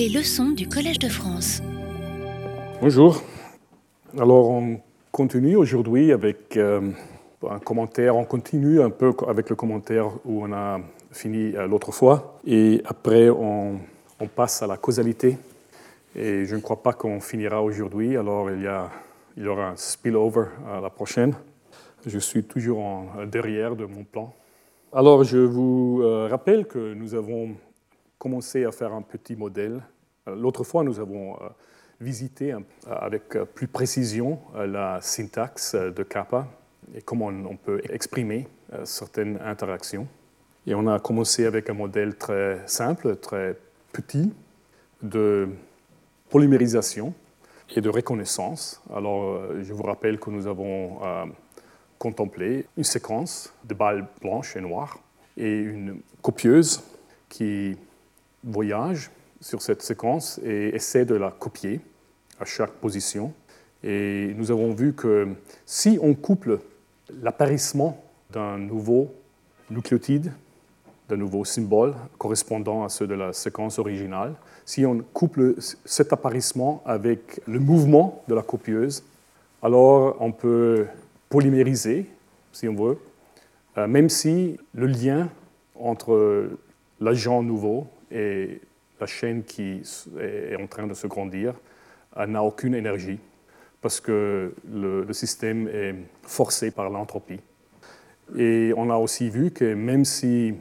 Les leçons du Collège de France. Bonjour. Alors on continue aujourd'hui avec euh, un commentaire, on continue un peu avec le commentaire où on a fini euh, l'autre fois et après on, passe à la causalité et je ne crois pas qu'on finira aujourd'hui, alors il y, a, il y aura un spillover à la prochaine. Je suis toujours en derrière de mon plan. Alors je vous euh, rappelle que nous avons commencé à faire un petit modèle. Euh, l'autre fois, nous avons euh, visité avec plus précision la syntaxe de kappa et comment on peut exprimer certaines interactions. Et on a commencé avec un modèle très simple, très petit, de polymérisation et de reconnaissance. Alors, je vous rappelle que nous avons contemplé une séquence de balles blanches et noires et une copieuse qui voyage sur cette séquence et essaie de la copier à chaque position. Et nous avons vu que si on couple l'apparition d'un nouveau nucléotide, d'un nouveau symbole correspondant à ceux de la séquence originale, si on couple cet apparition avec le mouvement de la copieuse, alors on peut polymériser, si on veut, euh, même si le lien entre l'agent nouveau et la chaîne qui est en train de se grandir euh, n'a aucune énergie parce que le, système est forcé par l'entropie. Et on a aussi vu que même si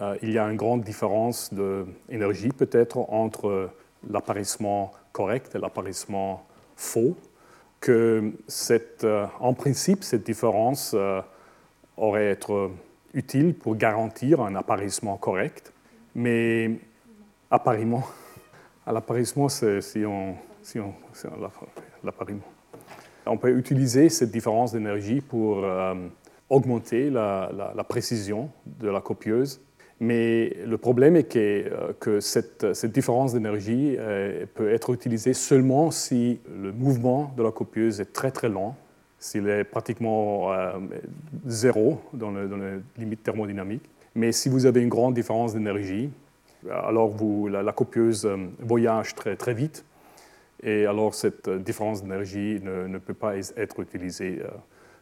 euh, il y a une grande différence d'énergie peut-être entre l'apparition correct et l'apparition faux, que euh, en principe cette différence aurait être utile pour garantir un apparition correct, mais apparemment, à l'apparition, c'est si on, si on. On peut utiliser cette différence d'énergie pour euh, augmenter la, la, précision de la copieuse, mais le problème est que, euh, que cette, différence d'énergie euh, peut être utilisée seulement si le mouvement de la copieuse est très très lent, s'il est pratiquement zéro dans, le, dans les limites thermodynamiques. Mais si vous avez une grande différence d'énergie, alors la, copieuse euh, voyage très, très vite, et alors cette euh, différence d'énergie ne, peut pas être utilisée euh,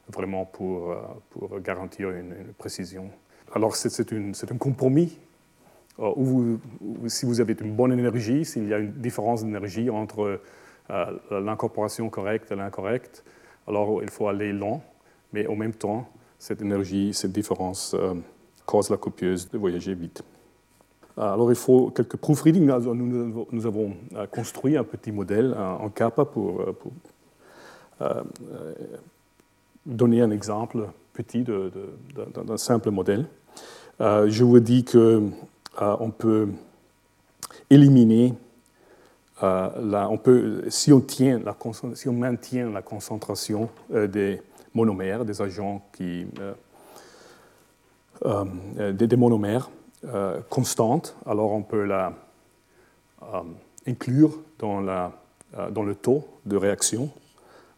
vraiment pour, pour garantir une, précision. Alors c'est un compromis où, si vous avez une bonne énergie, s'il y a une différence d'énergie entre l'incorporation correcte et l'incorrecte, alors il faut aller lent, mais en même temps, cette énergie, cette différence cause la copieuse de voyager vite. Euh, alors il faut quelques proofreading. Nous, avons euh, construit un petit modèle en kappa pour, euh, donner un exemple petit d'un simple modèle. je vous dis qu'on on peut éliminer, on peut, si, on tient si on maintient la concentration des monomères, des agents qui, des monomères, euh, constante, alors on peut la euh, inclure euh, dans, le taux de réaction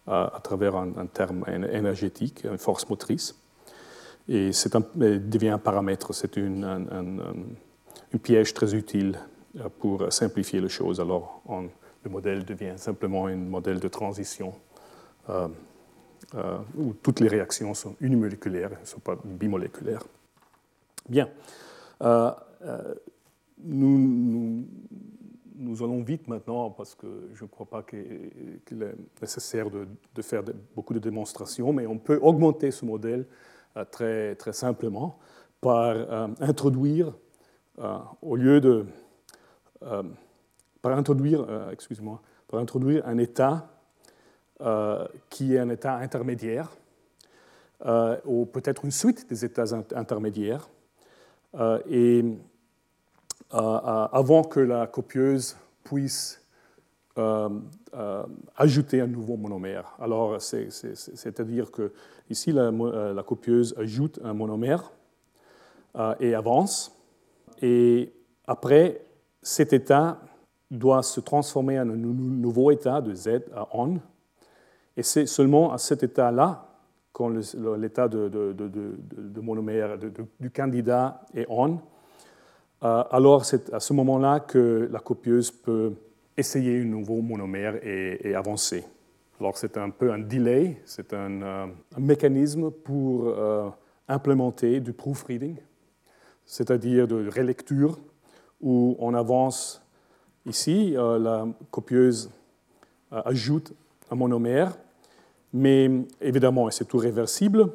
à travers un, terme énergétique, une force motrice. Et c'est devient un paramètre, c'est une, un, piège très utile pour simplifier les choses. Alors le modèle devient simplement un modèle de transition où toutes les réactions sont unimoléculaires, ne sont pas bimoléculaires. Bien. Euh, euh, nous, allons vite maintenant parce que je ne crois pas qu'il est nécessaire de, faire beaucoup de démonstrations, mais on peut augmenter ce modèle euh, très, très simplement par introduire, au lieu de... par introduire, excuse-moi, par introduire un état qui est un état intermédiaire, ou peut-être une suite des états intermédiaires, et euh, euh, avant que la copieuse puisse ajouter un nouveau monomère. Alors, c'est-à-dire que ici, la, la, copieuse ajoute un monomère et avance. Et après, cet état doit se transformer en un nouveau état de Z à on. Et c'est seulement à cet état-là quand l'état de, monomère du candidat est on, alors c'est à ce moment-là que la copieuse peut essayer un nouveau monomère et, avancer. Alors c'est un peu un delay, c'est un, un, mécanisme pour implémenter du proofreading, c'est-à-dire de relecture, où on avance ici, la copieuse ajoute un monomère, mais évidemment, c'est tout réversible,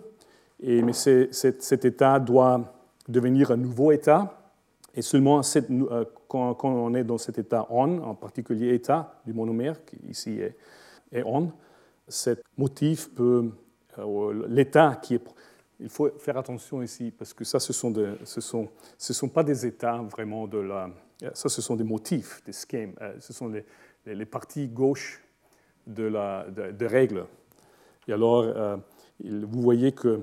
mais cet état doit devenir un nouveau état, et seulement euh, quand, on est dans cet état on, en particulier état du monomère, qui ici est, est on, cet motif peut, euh, l'état qui est... Il faut faire attention ici, parce que ça, ce ne sont, ce sont, ce sont pas des états vraiment de la... Ça, ce sont des motifs, des schèmes. Euh, ce sont les, les parties gauches de, la, de, règles. Et alors, euh, vous voyez que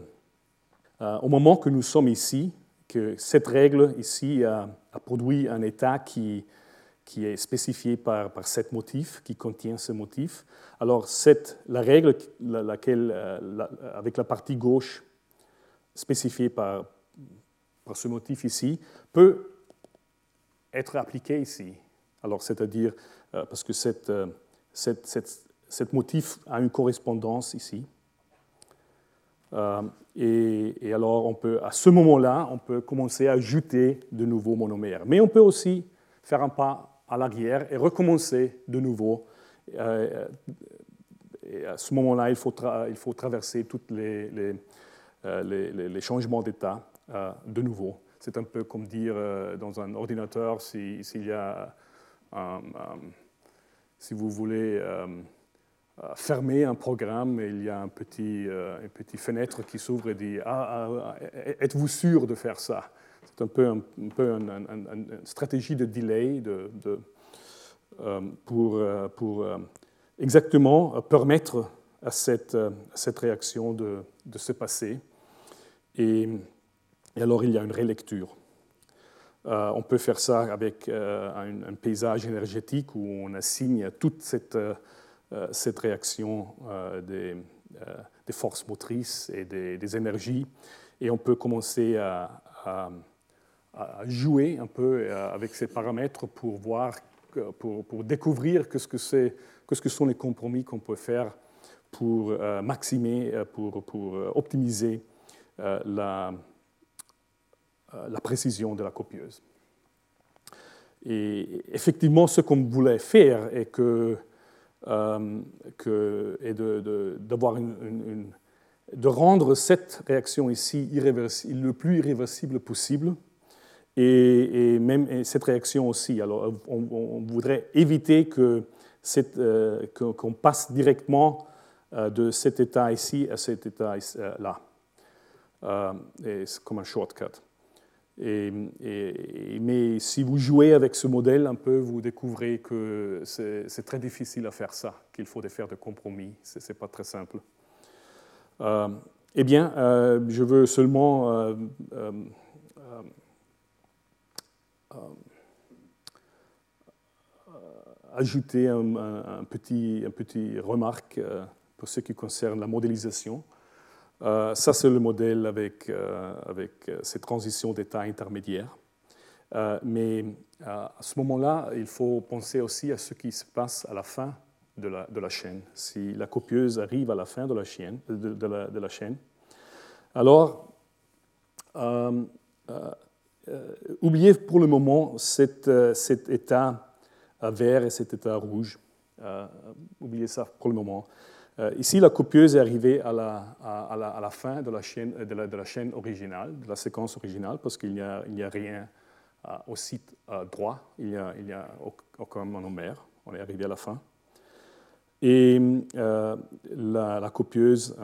euh, au moment que nous sommes ici, que cette règle ici a, produit un état qui, qui est spécifié par, par cet motif, qui contient ce motif. Alors, cette, la règle laquelle, euh, avec la partie gauche spécifiée par, par ce motif ici peut être appliquée ici. Alors, c'est-à-dire, parce que cette, cette, cette, cet motif a une correspondance ici. Euh, et, alors, on peut, à ce moment-là, on peut commencer à ajouter de nouveaux monomères. Mais on peut aussi faire un pas à l'arrière et recommencer de nouveau. Euh, et à ce moment-là, il, il faut traverser tous les, les, euh, les, changements d'état de nouveau. C'est un peu comme dire dans un ordinateur s'il y a, si vous voulez, euh, fermer un programme il y a un petit, euh, une petite fenêtre qui s'ouvre et dit ah, ah, ah êtes-vous sûr de faire ça? C'est un peu, un, peu une stratégie de delay de, euh, pour, pour exactement permettre à cette, cette réaction de, de, se passer. Et, alors il y a une relecture. on peut faire ça avec un, un, paysage énergétique où on assigne toute cette euh, cette réaction euh, des, euh, des, forces motrices et des, énergies. Et on peut commencer à, jouer un peu avec ces paramètres pour voir, pour, découvrir ce que, c'est, que, ce que sont les compromis qu'on peut faire pour maximer, pour, pour optimiser la, la précision de la copieuse. Et effectivement, ce qu'on voulait faire est que euh, que, et de, rendre cette réaction ici le plus irréversible possible. Et, même cette réaction aussi. Alors, on, voudrait éviter que euh, qu'on passe directement euh, de cet état ici à cet état là. c'est comme un shortcut. Mais si vous jouez avec ce modèle un peu, vous découvrez que c'est très difficile à faire ça, qu'il faut faire des compromis. Ce n'est pas très simple. Euh, eh bien, euh, je veux seulement euh, ajouter un, un, petit, un petit remarque pour ce qui concerne la modélisation. Euh, ça, c'est le modèle avec, euh, avec euh, ces transitions d'état intermédiaires. mais à ce moment-là, il faut penser aussi à ce qui se passe à la fin de la, de la chaîne. Si la copieuse arrive à la fin de la chaîne, de la, chaîne alors oubliez pour le moment cet, cet état vert et cet état rouge. oubliez ça pour le moment. Euh, ici, la copieuse est arrivée à la, fin de la, chaîne, originale, de la séquence originale, parce qu'il n'y a, rien euh, au site euh, droit, il n'y a, a, aucun monomère, on est arrivé à la fin. Et la, copieuse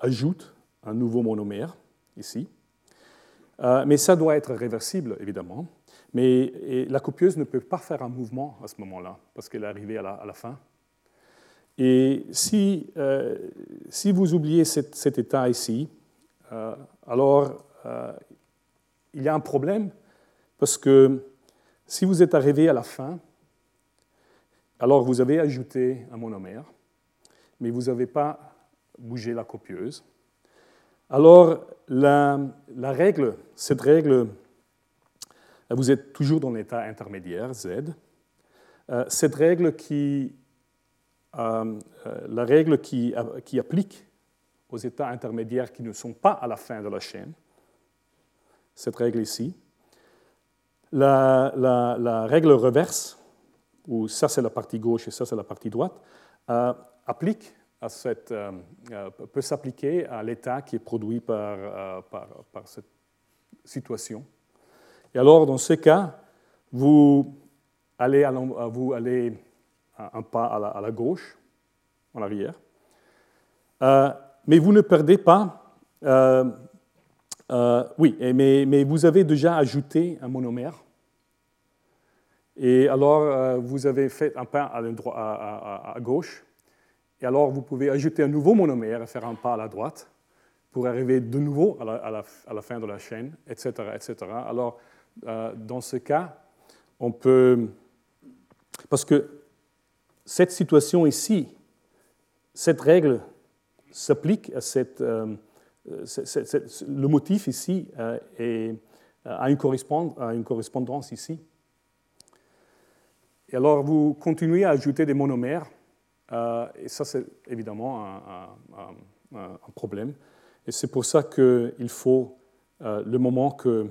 ajoute un nouveau monomère ici. mais ça doit être réversible, évidemment. Mais la copieuse ne peut pas faire un mouvement à ce moment-là, parce qu'elle est arrivée à la fin. Et si, euh, si vous oubliez cet, état ici, euh, alors euh, il y a un problème parce que si vous êtes arrivé à la fin, alors vous avez ajouté un monomère, mais vous n'avez pas bougé la copieuse. Alors la, la règle, cette règle vous êtes toujours dans l'état intermédiaire, Z. Cette règle qui, la règle qui, qui applique aux états intermédiaires qui ne sont pas à la fin de la chaîne, cette règle ici. La, règle reverse, où ça c'est la partie gauche et ça c'est la partie droite, euh, applique à cette, euh, euh, peut s'appliquer à l'état qui est produit par, par, par, cette situation. Et alors, dans ce cas, vous allez, vous allez un pas à la, à la gauche, en arrière, mais vous ne perdez pas euh, oui, mais, vous avez déjà ajouté un monomère. Et alors, euh, vous avez fait un pas à, à, gauche. Et alors, vous pouvez ajouter un nouveau monomère et faire un pas à la droite pour arriver de nouveau à la, la fin de la chaîne, etc. etc. Alors, euh, dans ce cas, on peut... Parce que cette situation ici, cette règle s'applique à cette le motif ici euh, est, euh, une une correspondance ici. Et alors vous continuez à ajouter des monomères, euh, et ça c'est évidemment un, problème. Et c'est pour ça qu'il faut, le moment que,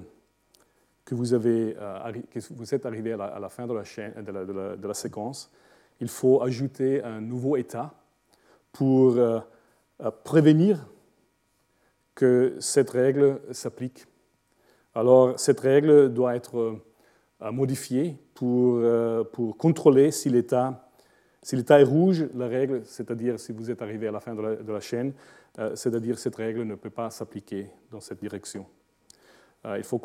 que, vous avez, que vous êtes arrivé à la, fin de la, chaîne, de la, séquence, il faut ajouter un nouveau état pour prévenir que cette règle s'applique. Alors, cette règle doit être euh, modifiée pour, euh, pour contrôler si l'état si est rouge, la règle, c'est-à-dire si vous êtes arrivé à la fin de la, de la chaîne, euh, c'est-à-dire cette règle ne peut pas s'appliquer dans cette direction. il faut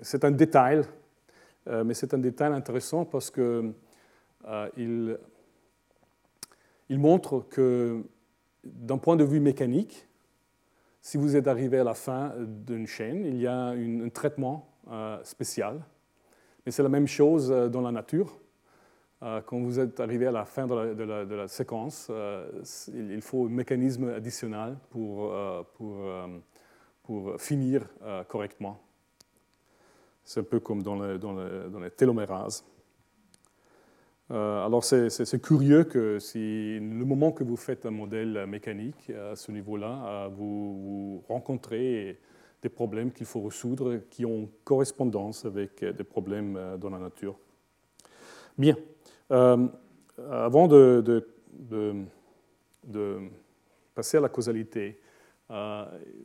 c'est un détail, mais c'est un détail intéressant parce que il, il montre que d'un point de vue mécanique, si vous êtes arrivé à la fin d'une chaîne, il y a un traitement euh, spécial. Mais c'est la même chose euh, dans la nature. Euh, quand vous êtes arrivé à la fin de la, séquence, il faut un mécanisme additionnel pour finir correctement. C'est un peu comme dans, dans, dans les télomérases. Euh, alors c'est curieux que si le moment que vous faites un modèle mécanique à ce niveau-là, euh, vous, rencontrez des problèmes qu'il faut résoudre qui ont correspondance avec des problèmes euh, dans la nature. Bien. avant de, passer à la causalité,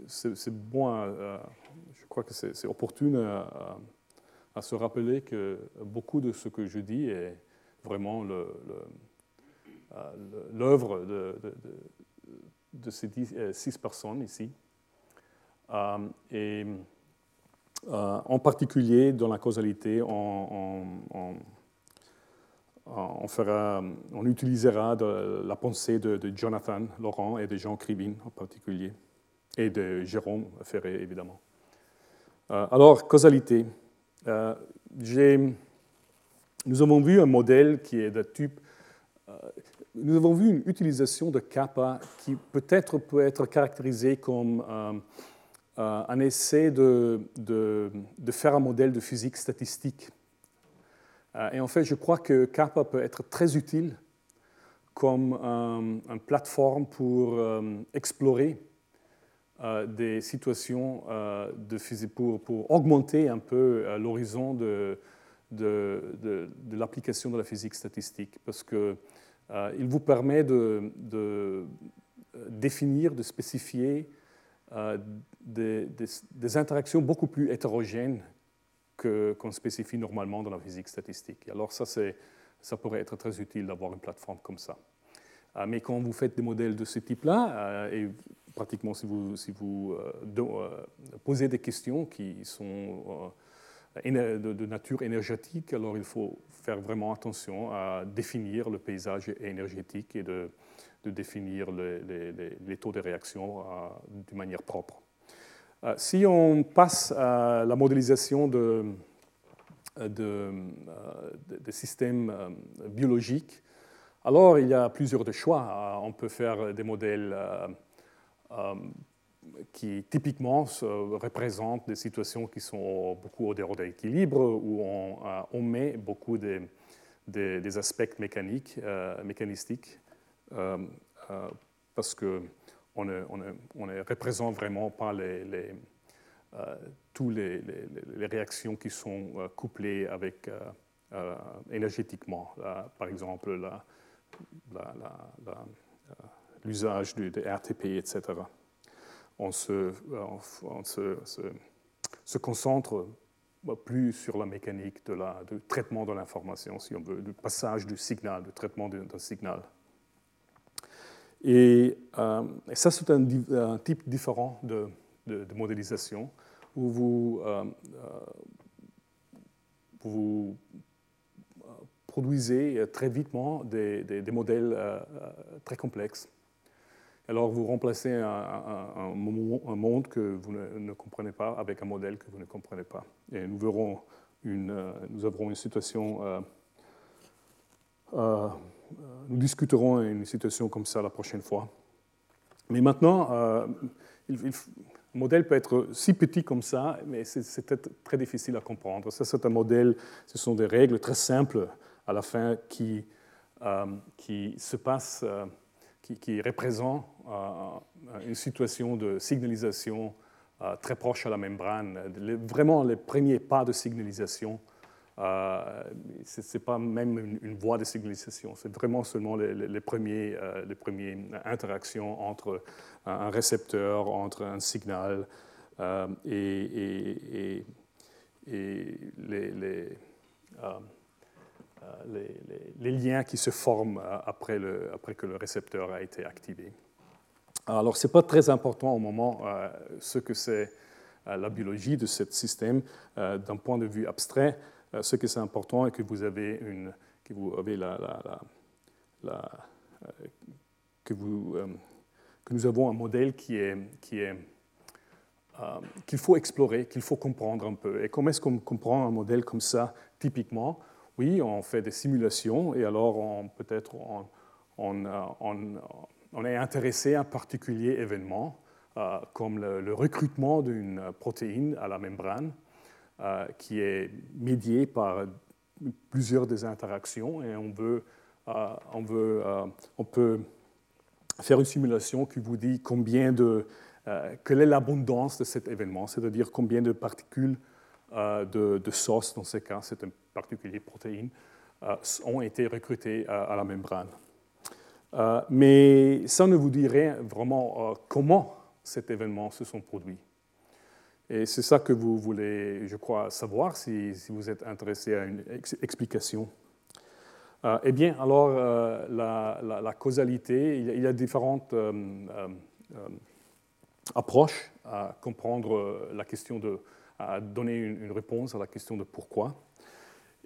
c'est bon, je crois que c'est opportun à, à, se rappeler que beaucoup de ce que je dis est vraiment euh, l'œuvre de, ces euh, six personnes ici. Euh, et en particulier dans la causalité, on, on utilisera la pensée de, Jonathan Laurent et de Jean Cribin en particulier, et de Jérôme Ferré évidemment. alors, causalité. J'ai nous avons vu un modèle qui est de type. Euh, nous avons vu une utilisation de kappa qui peut-être peut être caractérisée comme euh, euh, un essai de, de, faire un modèle de physique statistique. et en fait, je crois que kappa peut être très utile comme une plateforme pour explorer des situations de physique, pour, pour, augmenter un peu l'horizon de, de, l'application de la physique statistique, parce qu'il euh, vous permet de, euh, définir, de spécifier euh, des, interactions beaucoup plus hétérogènes qu'on spécifie normalement dans la physique statistique. alors ça, ça pourrait être très utile d'avoir une plateforme comme ça. mais quand vous faites des modèles de ce type-là, et pratiquement si vous, si vous posez des questions qui sont de, nature énergétique, alors il faut faire vraiment attention à définir le paysage énergétique et de, définir les, taux de réaction euh, d'une manière propre. Euh, si on passe à la modélisation de, de, euh, systèmes biologiques, alors il y a plusieurs choix. On peut faire des modèles qui typiquement représentent des situations qui sont beaucoup au dehors d'équilibre, où on, on, met beaucoup des, aspects mécaniques, mécanistiques, parce qu'on ne, on ne, représente vraiment pas les, les toutes les, réactions qui sont couplées avec énergétiquement, par exemple la, l'usage du, RTP, etc. On se, se, concentre plus sur la mécanique de du traitement de l'information, si on veut, du passage du signal, du traitement d'un signal. Et, euh, et ça, c'est un, type différent de, modélisation où vous, euh, euh, produisez euh, très vitement des, modèles euh, euh, très complexes. Alors vous remplacez un, monde que vous ne, comprenez pas avec un modèle que vous ne comprenez pas. Et nous verrons une, nous aurons une situation, nous discuterons une situation comme ça la prochaine fois. Mais maintenant, il, un modèle peut être si petit comme ça, mais c'est très difficile à comprendre. Ça, c'est un modèle, ce sont des règles très simples à la fin qui, euh, qui se passe, euh, qui, qui, représente euh, une situation de signalisation très proche à la membrane. vraiment les premiers pas de signalisation. ce n'est pas même une, voie de signalisation, c'est vraiment seulement les, les, premiers, les premières interactions entre un récepteur, entre un signal et, les, les euh, les, liens qui se forment euh, après, que le récepteur a été activé. Alors, ce n'est pas très important au moment euh, ce que c'est la biologie de ce système d'un point de vue abstrait. ce qui est important est que vous avez une, que vous avez que, que nous avons un modèle qui est qu'il faut explorer, qu'il faut comprendre un peu. Et comment est-ce qu'on comprend un modèle comme ça, typiquement? Oui, on fait des simulations et alors peut-être on, est intéressé à un particulier événement, euh, comme le, recrutement d'une protéine à la membrane, euh, qui est médié par plusieurs des interactions et on, veut, euh, on, veut, on peut faire une simulation qui vous dit combien de, quelle est l'abondance de cet événement, c'est-à-dire combien de particules de, de sauce, dans ce cas, c'est un particulier protéines, euh, ont été recrutés à la membrane. Euh, mais ça ne vous dirait vraiment euh, comment cet événement se sont produits. Et c'est ça que vous voulez, je crois, savoir si, vous êtes intéressé à une explication. eh bien, alors, la, causalité, il y a, différentes approches à comprendre la question de, à donner une, réponse à la question de pourquoi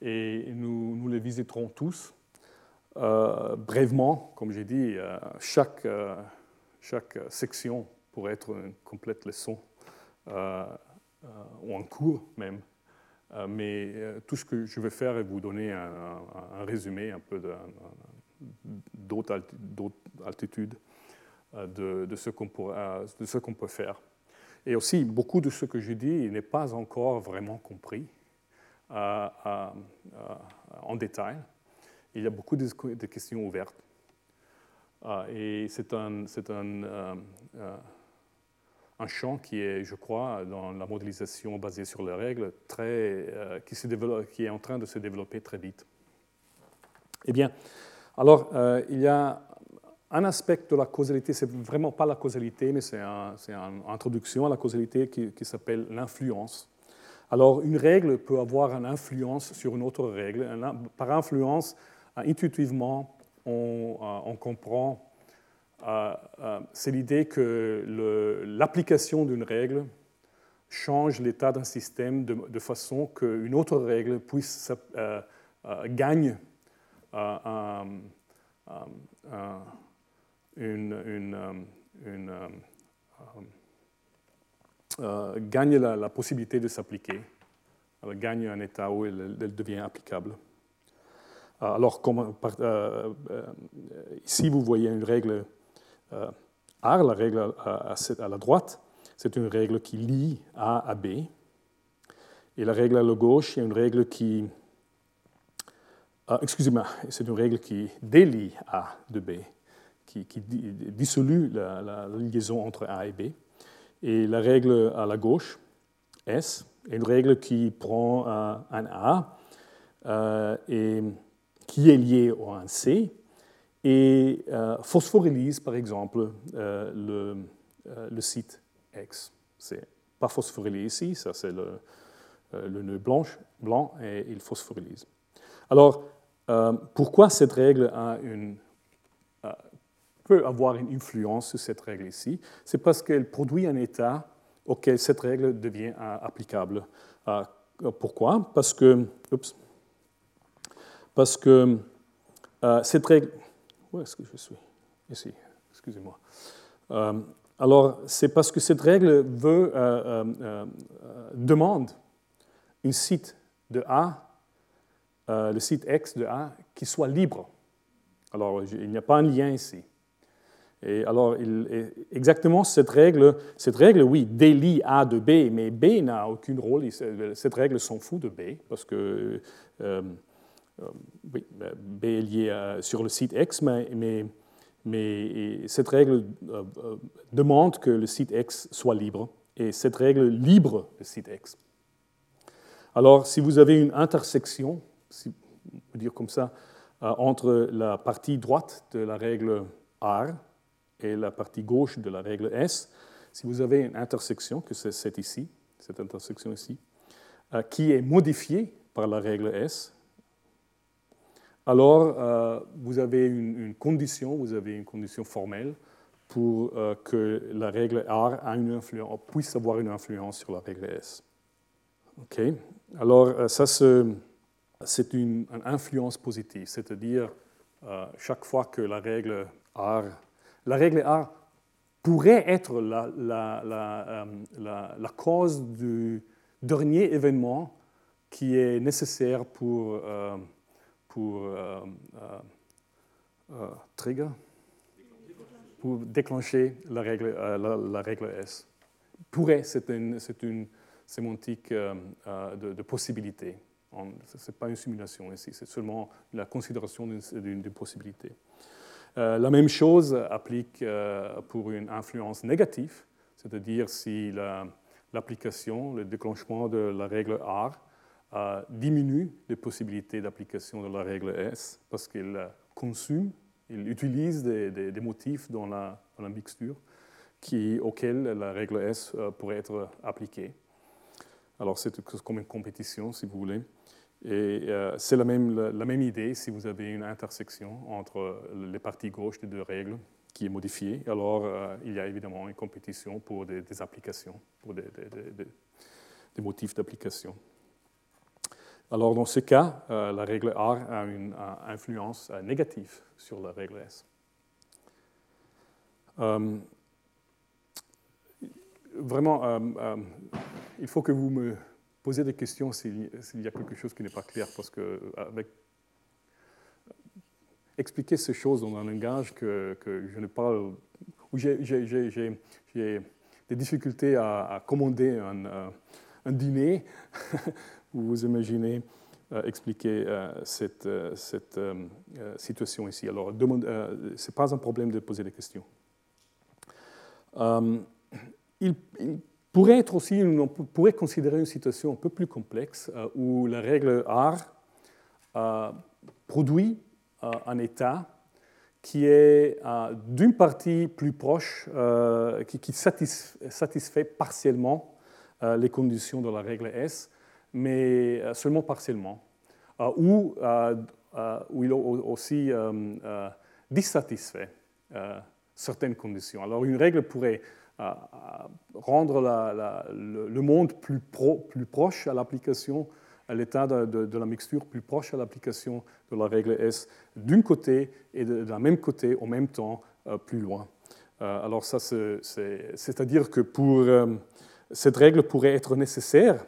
et nous, les visiterons tous. Euh, comme j'ai dit, euh, chaque, euh, chaque section pourrait être une complète leçon ou un cours même. mais tout ce que je vais faire est vous donner un, résumé un peu d'autres altitudes de, ce qu'on peut faire. Et aussi, beaucoup de ce que je dis n'est pas encore vraiment compris en détail. Il y a beaucoup de, questions ouvertes. Euh, et c'est un, euh, euh, champ qui est, je crois, dans la modélisation basée sur les règles, très, qui, qui est en train de se développer très vite. Eh bien, alors, il y a un aspect de la causalité, c'est vraiment pas la causalité, mais c'est une introduction à la causalité qui, s'appelle l'influence. Alors, une règle peut avoir une influence sur une autre règle. Par influence, euh, intuitivement, on, euh, comprend, euh, c'est l'idée que l'application d'une règle change l'état d'un système de, façon qu'une autre règle puisse gagner une, euh, gagne la, possibilité de s'appliquer. Elle gagne un état où elle, devient applicable. Euh, alors, comme, euh, ici, vous voyez une règle R, la règle à, la droite, c'est une règle qui lie A à B. Et la règle à la gauche, c'est une règle qui... Excusez-moi, c'est une règle qui délie A de B, qui, qui dissolue la, liaison entre A et B. Et la règle à la gauche, S, est une règle qui prend un A euh, et qui est lié à un C et euh, phosphorylise, par exemple, euh, le, le, site X. C'est pas phosphorylé ici, ça c'est le, nœud blanche, blanc et il phosphorylise. Alors, pourquoi cette règle a une, peut avoir une influence sur cette règle ici C'est parce qu'elle produit un état auquel cette règle devient applicable. pourquoi? Parce que, oups, parce que euh, cette règle... Où est-ce que je suis? Ici, excusez-moi. Euh, alors, c'est parce que cette règle veut, euh, demande un site de A, le site X de A, qui soit libre. Alors, il n'y a pas un lien ici. Et alors, exactement cette règle, cette règle, oui, délie A de B, mais B n'a aucun rôle. Cette règle s'en fout de B, parce que euh, oui, B est lié sur le site X, mais, mais, cette règle euh, euh, demande que le site X soit libre, et cette règle libre le site X. Alors, si vous avez une intersection, si on peut dire comme ça, entre la partie droite de la règle R et la partie gauche de la règle S, si vous avez une intersection, que c'est cette ici, cette intersection ici, qui est modifiée par la règle S, alors euh, vous avez une, condition, vous avez une condition formelle pour euh, que la règle R puisse avoir une influence sur la règle S. Ok? Alors euh, ça, c'est une, influence positive, c'est-à-dire chaque fois que la règle R, la règle R pourrait être la, la, cause du dernier événement qui est nécessaire pour euh, euh, euh, pour déclencher la règle, la, règle S. Pourrait, c'est une, une, sémantique de, de possibilité. Ce n'est pas une simulation ici, c'est seulement la considération d'une possibilité. La même chose applique pour une influence négative, c'est-à-dire si l'application, le déclenchement de la règle R diminue les possibilités d'application de la règle S parce qu'il consomme, il utilise des, motifs dans la, mixture auxquels la règle S euh, pourrait être appliquée. Alors c'est comme une compétition, si vous voulez. Et euh, c'est la même, idée si vous avez une intersection entre les parties gauches des deux règles qui est modifiée. Alors euh, il y a évidemment une compétition pour des, applications, pour des, motifs d'application. Alors dans ce cas, euh, la règle R a une influence négative sur la règle S. Vraiment, il faut que vous me posiez des questions s'il y a quelque chose qui n'est pas clair, parce que avec expliquer ces choses dans un langage que, je ne parle, où j'ai des difficultés à, commander un, un dîner vous imaginez euh, expliquer euh, cette, euh, situation ici. Alors, ce n'est pas un problème de poser des questions. Pourrait être aussi, on pourrait considérer une situation un peu plus complexe où la règle R produit un état qui est d'une partie plus proche, qui, satisfait partiellement les conditions de la règle S, mais euh, seulement partiellement, euh, ou euh, où il aussi dissatisfait certaines conditions. Alors une règle pourrait rendre le, monde plus, proche à l'application, à l'état de, la mixture plus proche à l'application de la règle S d'un côté et de, la même côté en même temps plus loin. alors ça, c'est-à-dire que pour, cette règle pourrait être nécessaire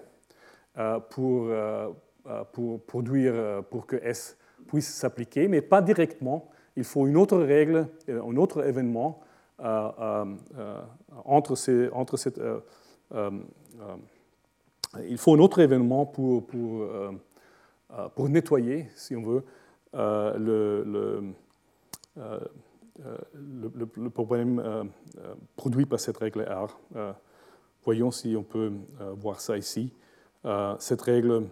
euh, euh, euh, pour produire, pour que S puisse s'appliquer, mais pas directement. Il faut une autre règle, un autre événement ces, entre cette, il faut un autre événement pour, nettoyer, si on veut, le, problème produit par cette règle R. voyons si on peut voir ça ici. cette règle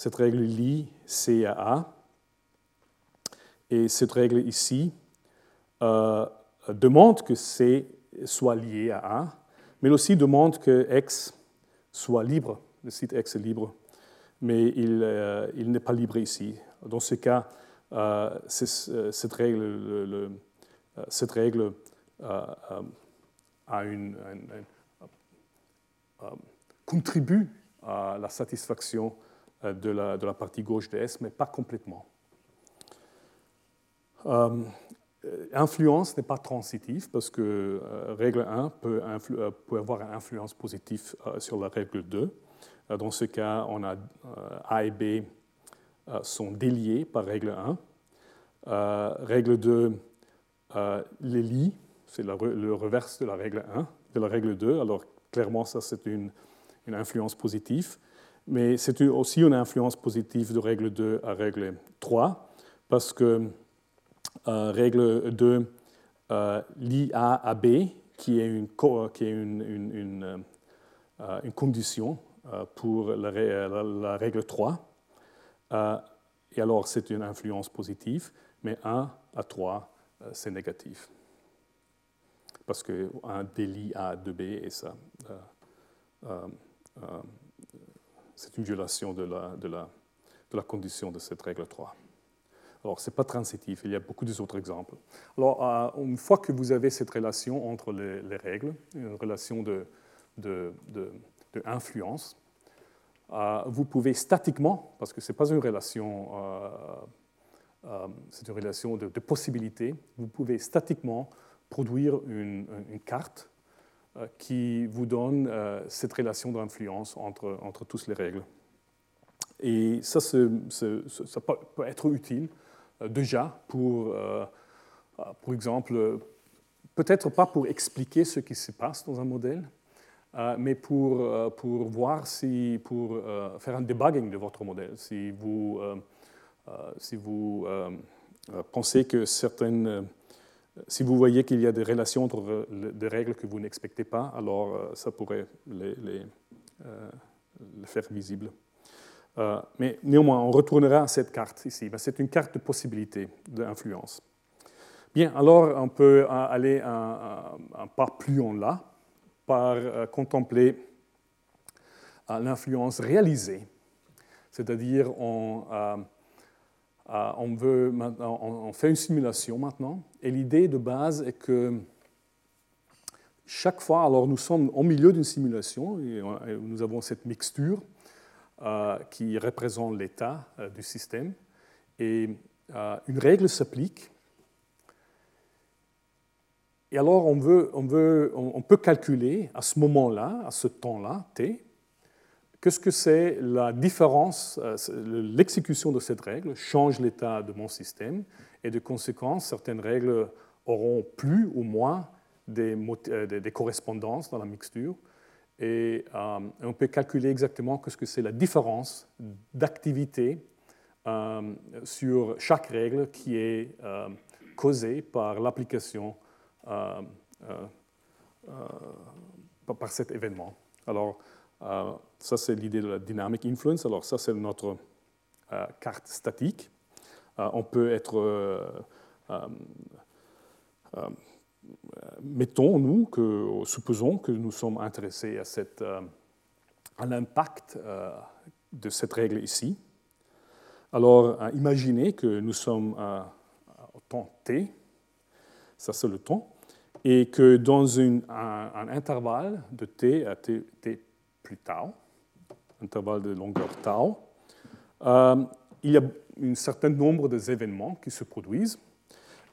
cette règle lie C à A. Et cette règle ici euh, demande que C soit lié à A, mais aussi demande que X soit libre. Le site X est libre, mais il, euh, n'est pas libre ici. Dans ce cas, euh, cette règle, le, cette règle contribue à la satisfaction de la, de la, partie gauche de S, mais pas complètement. Euh, influence n'est pas transitive parce que euh, règle 1 peut, peut, avoir une influence positive sur la règle 2. dans ce cas, on a A et B sont déliés par règle 1. règle 2 les lie, c'est le reverse de la règle 1, de la règle 2. Alors clairement, ça c'est une, influence positive mais c'est aussi une influence positive de règle 2 à règle 3, parce que euh, règle 2 euh, lie A à B, qui est une, euh, condition euh, pour la, la, règle 3. et alors, c'est une influence positive, mais 1 à 3, c'est négatif. Parce qu'un délit A à 2B et ça c'est une violation de la, de, la, de la, condition de cette règle 3. Alors, ce n'est pas transitif, il y a beaucoup d'autres exemples. Alors, euh, une fois que vous avez cette relation entre les, règles, une relation de, influence, euh, vous pouvez statiquement, parce que ce n'est pas une relation, euh, c'est une relation de, possibilité, vous pouvez statiquement produire une, carte qui vous donne cette relation d'influence entre, entre toutes les règles. Et ça, ça peut être utile déjà pour, pour exemple, peut-être pas pour expliquer ce qui se passe dans un modèle, mais pour, pour voir si, pour faire un debugging de votre modèle. Si vous, si vous pensez que certaines si vous voyez qu'il y a des relations entre des règles que vous n'expectez pas, alors euh, ça pourrait les, les, euh, faire visibles. Euh, mais néanmoins, on retournera à cette carte ici. C'est une carte de possibilité d'influence. Bien, alors on peut aller un, pas plus en là par contempler l'influence réalisée, c'est-à-dire on euh, on, fait une simulation maintenant, et l'idée de base est que chaque fois, alors nous sommes au milieu d'une simulation, et nous avons cette mixture euh, qui représente l'état euh, du système, et une règle s'applique. Et alors on, peut calculer à ce moment-là, à ce temps-là, t, Qu'est-ce que c'est la différence euh, L'exécution de cette règle change l'état de mon système et de conséquence, certaines règles auront plus ou moins des, euh, correspondances dans la mixture. Et euh, on peut calculer exactement ce que c'est la différence d'activité sur chaque règle qui est causée par l'application par cet événement. Alors, euh, ça, c'est l'idée de la dynamic influence. Alors, ça, c'est notre euh, carte statique. Euh, on peut être. Mettons, nous, que, supposons que nous sommes intéressés à, à l'impact de cette règle ici. Alors, imaginez que nous sommes au temps t, ça c'est le temps, et que dans un, intervalle de t à t, t plus tau, intervalle de longueur tau, euh, il y a un certain nombre d'événements qui se produisent, euh,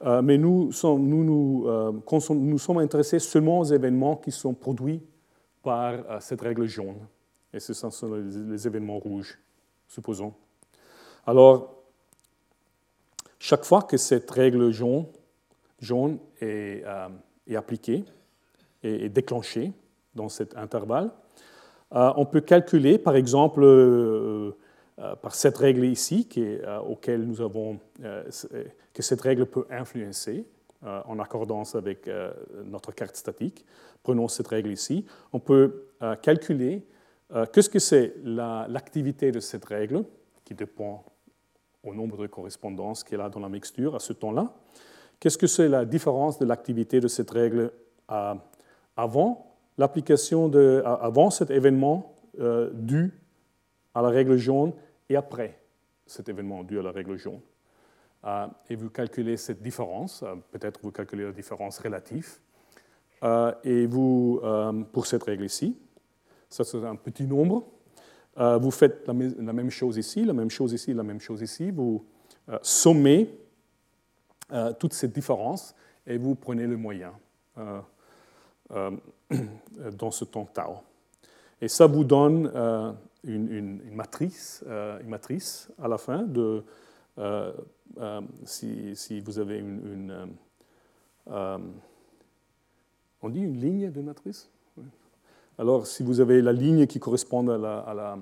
mais nous sommes, nous, euh, nous sommes intéressés seulement aux événements qui sont produits par cette règle jaune. Et ce sont les, événements rouges, supposons. Alors, chaque fois que cette règle jaune est, appliqué et, déclenché dans cet intervalle. on peut calculer, par exemple, par cette règle ici, qui auquel nous avons, que cette règle peut influencer en accordance avec notre carte statique. Prenons cette règle ici. On peut calculer qu'est-ce que c'est l'activité de cette règle, qui dépend au nombre de correspondances qu'il y a dans la mixture à ce temps-là. Qu'est-ce que c'est la différence de l'activité de cette règle avant l'application de, avant cet événement euh, dû à la règle jaune et après cet événement dû à la règle jaune? Euh, et vous calculez cette différence, euh, peut-être vous calculez la différence relative, et vous, pour cette règle ici, ça c'est un petit nombre, vous faites la, même chose ici, la même chose ici, la même chose ici, vous sommez toutes ces différences et vous prenez le moyen dans ce temps tau. Et ça vous donne une, matrice, une matrice à la fin de si, vous avez une, on dit une ligne de matrice? Alors, si vous avez la ligne qui correspond à la,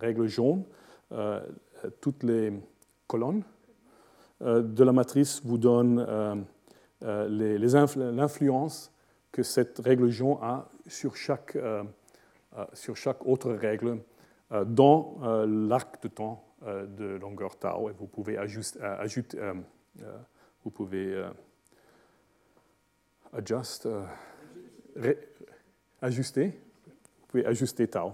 règle jaune, euh, toutes les colonnes euh, de la matrice vous donnent euh, l'influence que cette règle jaune a sur chaque, sur chaque autre règle dans l'arc de temps de longueur tau. Et vous pouvez ajuster, ajouter, vous pouvez adjust, ajuster. Vous pouvez ajuster tau.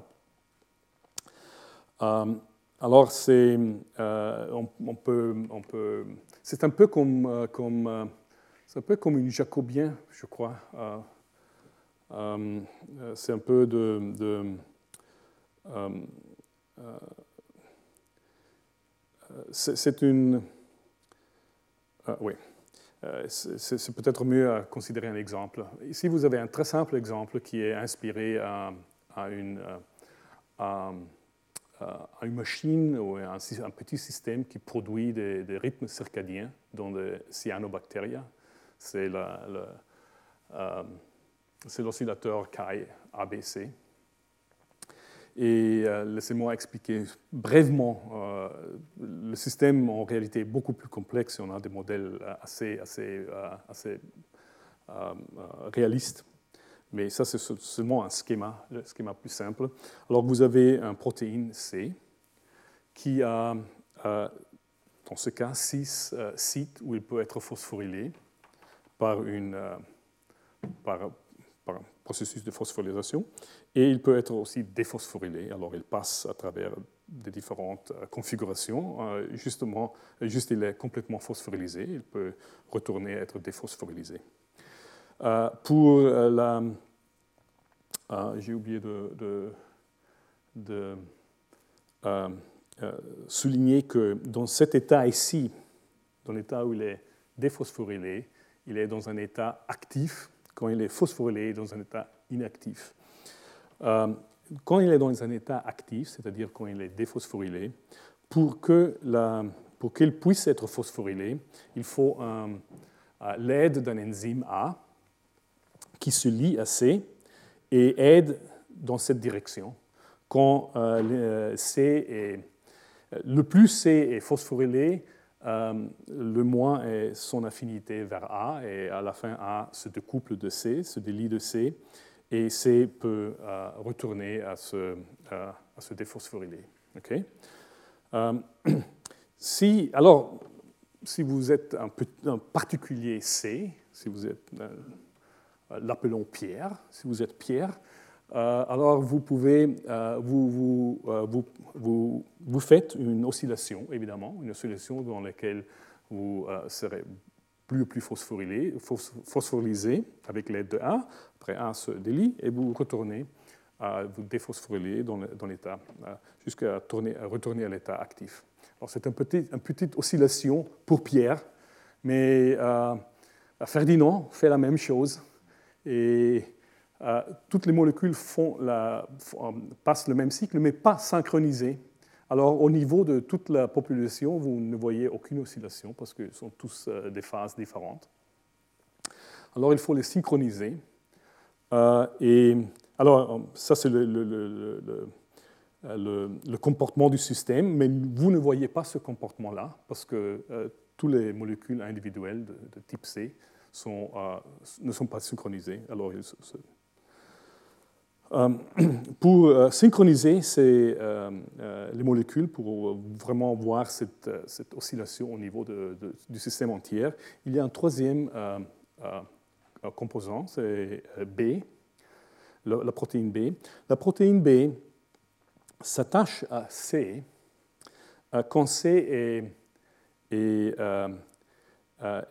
Euh, alors, c'est, euh, on, peut, on peut, c'est un peu comme, euh, comme, c'est un peu comme une jacobien, je crois. c'est un peu de, de c'est une, oui. Euh, c'est peut-être mieux à considérer un exemple. Ici, vous avez un très simple exemple qui est inspiré à, une, à, une, machine ou un, un, petit système qui produit des, rythmes circadiens dans les cyanobactéries. C'est euh, l'oscillateur CAI ABC. Et euh, laissez-moi expliquer brièvement. Euh, le système, en réalité, beaucoup plus complexe on a des modèles assez, assez, euh, assez réalistes. Mais ça, c'est seulement un schéma, le schéma plus simple. Alors, vous avez une protéine C qui a, dans ce cas, six sites où il peut être phosphorylé par, une, par, un processus de phosphorylation. Et il peut être aussi déphosphorylé. Alors il passe à travers des différentes euh, configurations. Euh, justement, juste il est complètement phosphorylisé, il peut retourner à être déphosphorylé. Euh, pour la... J'ai oublié de, souligner que dans cet état ici, dans l'état où il est déphosphorylé, il est dans un état actif quand il est phosphorylé dans un état inactif. Euh, quand il est dans un état actif, c'est-à-dire quand il est déphosphorylé, pour qu'il puisse être phosphorylé, il faut euh, l'aide d'un enzyme A qui se lie à C et aide dans cette direction. Quand euh, C le plus C est phosphorylé, le moins est son affinité vers A, et à la fin, A se découple de C, se délie de C, et C peut euh, retourner à se, euh, à déphosphoryler. Euh, si, alors, si vous êtes un, un particulier C, si vous êtes, l'appelons Pierre, si vous êtes Pierre, alors vous pouvez, vous, vous, vous, faites une oscillation, évidemment, une oscillation dans laquelle vous serez plus plus phosphorylé, phosphorylysé avec l'aide de A. Après A se délie et vous retournez vous déphosphoryler dans l'état, jusqu'à retourner à l'état actif. Alors c'est une petite, une petite oscillation pour Pierre, mais euh, Ferdinand fait la même chose. Et euh, toutes les molécules font la, passent le même cycle, mais pas synchronisées. Alors, au niveau de toute la population, vous ne voyez aucune oscillation parce que ce sont tous euh, des phases différentes. alors il faut les synchroniser. et alors, ça c'est le, comportement du système, mais vous ne voyez pas ce comportement-là, parce que tous les molécules individuelles de, type C ne sont pas synchronisées. Alors, euh, pour euh, synchroniser ces, euh, les molécules, pour vraiment voir cette, oscillation au niveau de, du système entier, il y a un troisième composant, c'est B, la, protéine B. La protéine B s'attache à C quand C est, est,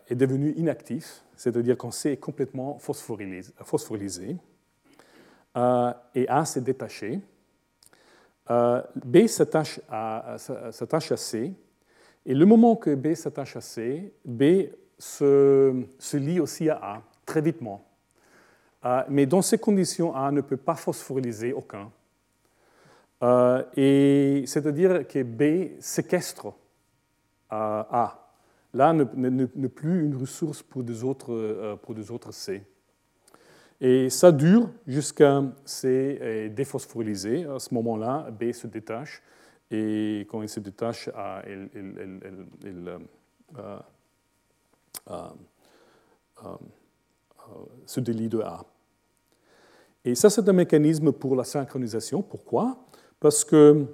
est devenu inactif, c'est-à-dire quand C est complètement phosphorylé. Euh, et A s'est détaché. Euh, B s'attache à, à, C, et le moment que B s'attache à C, B se, se, lie aussi à A, très vitement. Euh, mais dans ces conditions, A ne peut pas phosphoryliser aucun. et c'est-à-dire que B séquestre A. Là, n'est plus une ressource pour des autres, pour des autres C. Et ça dure jusqu'à c'est déphosphorylésé. À ce moment-là, B se détache. Et quand il se détache, il, euh, euh, euh, se délie de A. Et ça, c'est un mécanisme pour la synchronisation. Pourquoi? Parce que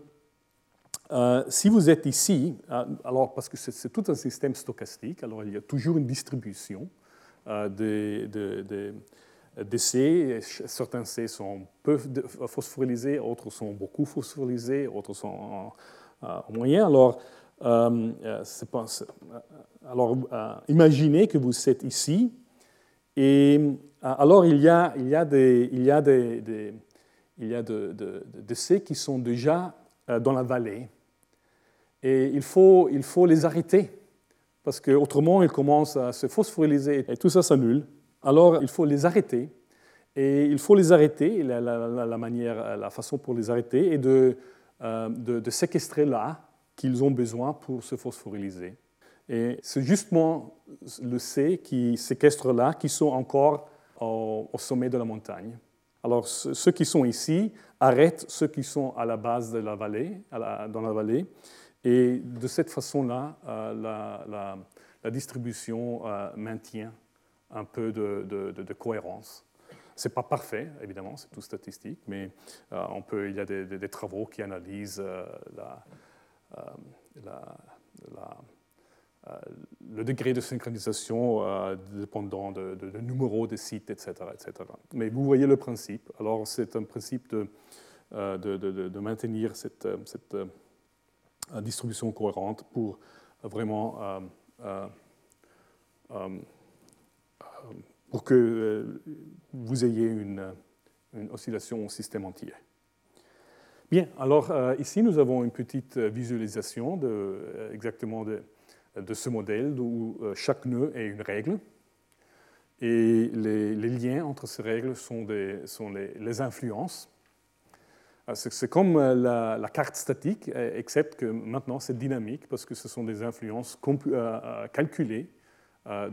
si vous êtes ici, alors parce que c'est tout un système stochastique, alors il y a toujours une distribution des, des des C. Certains C sont peu phosphorylésés, d'autres sont beaucoup phosphorylésés, d'autres sont en, moyen. Alors, euh, euh, euh, imaginez que vous êtes ici, et alors il y a, il y a des, il y a des, il y a de, C qui sont déjà dans la vallée, et il faut, il faut les arrêter, parce qu'autrement ils commencent à se phosphoryliser, et tout ça s'annule. Alors, il faut les arrêter. Et il faut les arrêter. La, la, manière, la façon pour les arrêter est de, euh, de, séquestrer là qu'ils ont besoin pour se phosphoryliser. Et c'est justement le C qui séquestre là qui sont encore au, sommet de la montagne. Alors, ceux qui sont ici arrêtent ceux qui sont à la base de la vallée, dans la vallée. Et de cette façon-là, euh, la, distribution euh, maintient un peu de, cohérence. Ce n'est pas parfait, évidemment, c'est tout statistique, mais euh, on peut, il y a des, travaux qui analysent euh, euh, le degré de synchronisation dépendant de, de, de sites, etc., etc. Mais vous voyez le principe. Alors, c'est un principe de, maintenir cette distribution cohérente pour vraiment pour que euh, vous ayez une, oscillation au système entier. Bien, alors euh, ici nous avons une petite visualisation euh, exactement de, ce modèle où chaque nœud est une règle. Et les, liens entre ces règles sont, les, influences. C'est comme la, la, carte statique, excepte que maintenant c'est dynamique parce que ce sont des influences calculées un,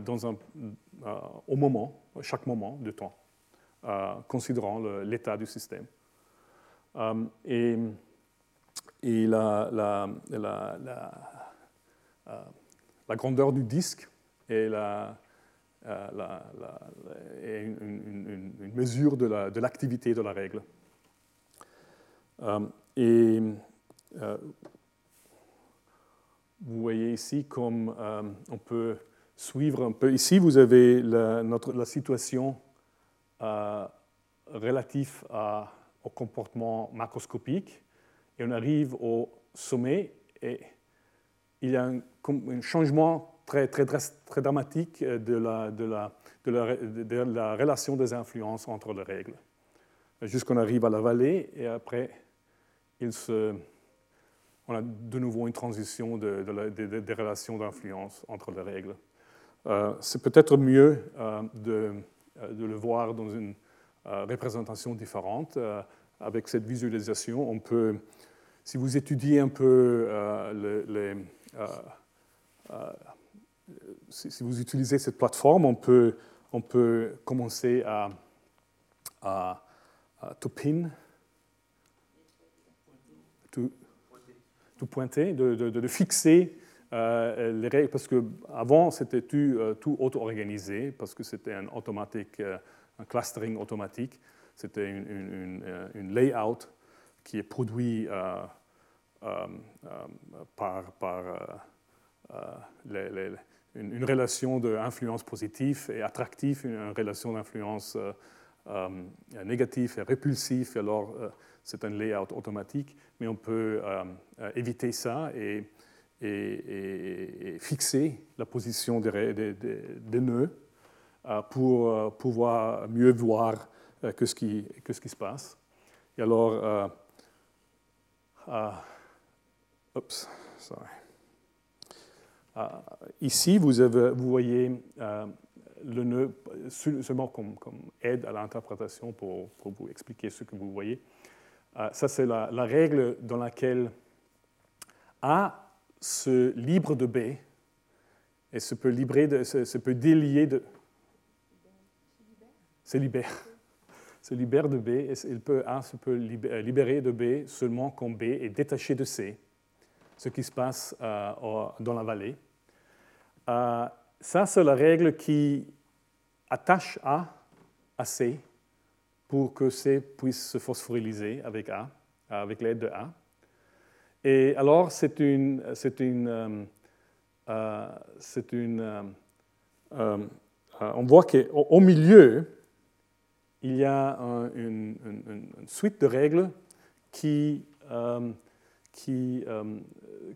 euh, au moment, chaque moment de temps, euh, considérant l'état du système. Euh, et, la, grandeur du disque est, une, une, mesure de l'activité de, la règle. et vous voyez ici comme on peut suivre un peu. Ici, vous avez la, notre, la situation euh, relative au comportement macroscopique et on arrive au sommet et il y a un, changement très, très, très, dramatique de la, de, la, de, la, de la, relation des influences entre les règles. Jusqu'on arrive à la vallée et après, il se, on a de nouveau une transition de, des relations d'influence entre les règles. Euh, c'est peut-être mieux euh, de, euh, de, le voir dans une représentation différente. avec cette visualisation, on peut, si vous étudiez un peu les, si, vous utilisez cette plateforme, on peut, on peut commencer à, à, pin, tout, pointer, de, fixer règles, parce qu'avant c'était tout, tout auto-organisé, parce que c'était un un clustering automatique, c'était une, layout qui est produit par, par une, relation d'influence positive et attractive, une, relation d'influence euh, euh, négative et répulsive. Alors, euh, c'est un layout automatique, mais on peut éviter ça et, et, fixer la position des, nœuds pour pouvoir mieux voir qui, que ce qui se passe. Et alors, oups, sorry. Euh, ici, vous, voyez euh, le nœud seulement comme, aide à l'interprétation pour, vous expliquer ce que vous voyez. Euh, ça, c'est la, règle dans laquelle A se libre de B et se peut, libérer de, se, peut délier de... Se libère. Se libère de B et il peut, A se peut libérer de B seulement quand B est détaché de C, ce qui se passe dans la vallée. Euh, ça, c'est la règle qui attache A à C pour que C puisse se phosphoryliser avec A, avec l'aide de A. Et alors, c'est une, c'est une, euh, euh, c'est une on voit qu'au milieu, il y a une, suite de règles qui, qui,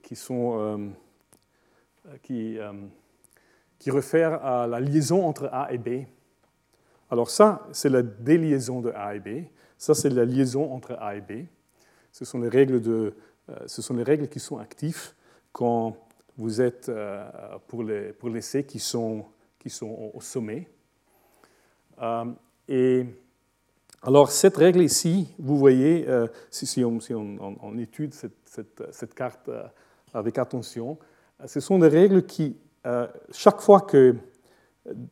qui sont qui, qui réfère à la liaison entre A et B. Alors ça, c'est la déliaison de A et B. Ça, c'est la liaison entre A et B. Ce sont les règles, de, euh, ce sont les règles qui sont actives quand vous êtes euh, pour, les, pour les C qui sont, qui sont au sommet. Euh, et alors, cette règle ici, vous voyez, si, on, si on, étude cette, cette, cette carte avec attention, ce sont des règles qui euh, chaque fois que,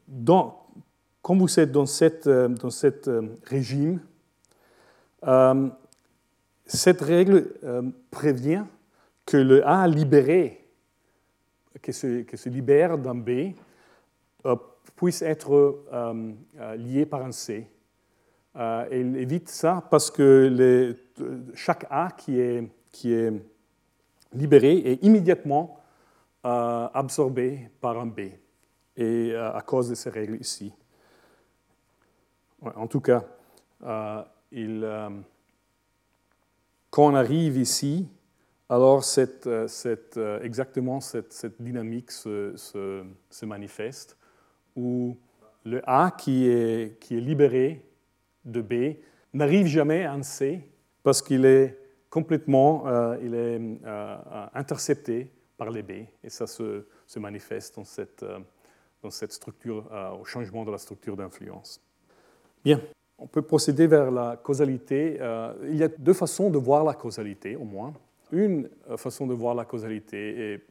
dans, quand vous êtes dans cette, euh, dans euh, régime, cette règle prévient que le A libéré, qui se, libère d'un B, puisse être lié par un C. elle évite ça parce que chaque A qui est, qui est libéré est immédiatement euh, absorbé par un B, et euh, à cause de ces règles ici. en tout cas, euh, il, quand on arrive ici, alors cette, cette, exactement cette, dynamique se, manifeste, où le A qui est, libéré de B n'arrive jamais à un C parce qu'il est complètement est, intercepté par les B. Et ça se, manifeste dans cette, euh, structure, euh, au changement de la structure d'influence. Bien, on peut procéder vers la causalité. Euh, il y a deux façons de voir la causalité, au moins. Une façon de voir la causalité est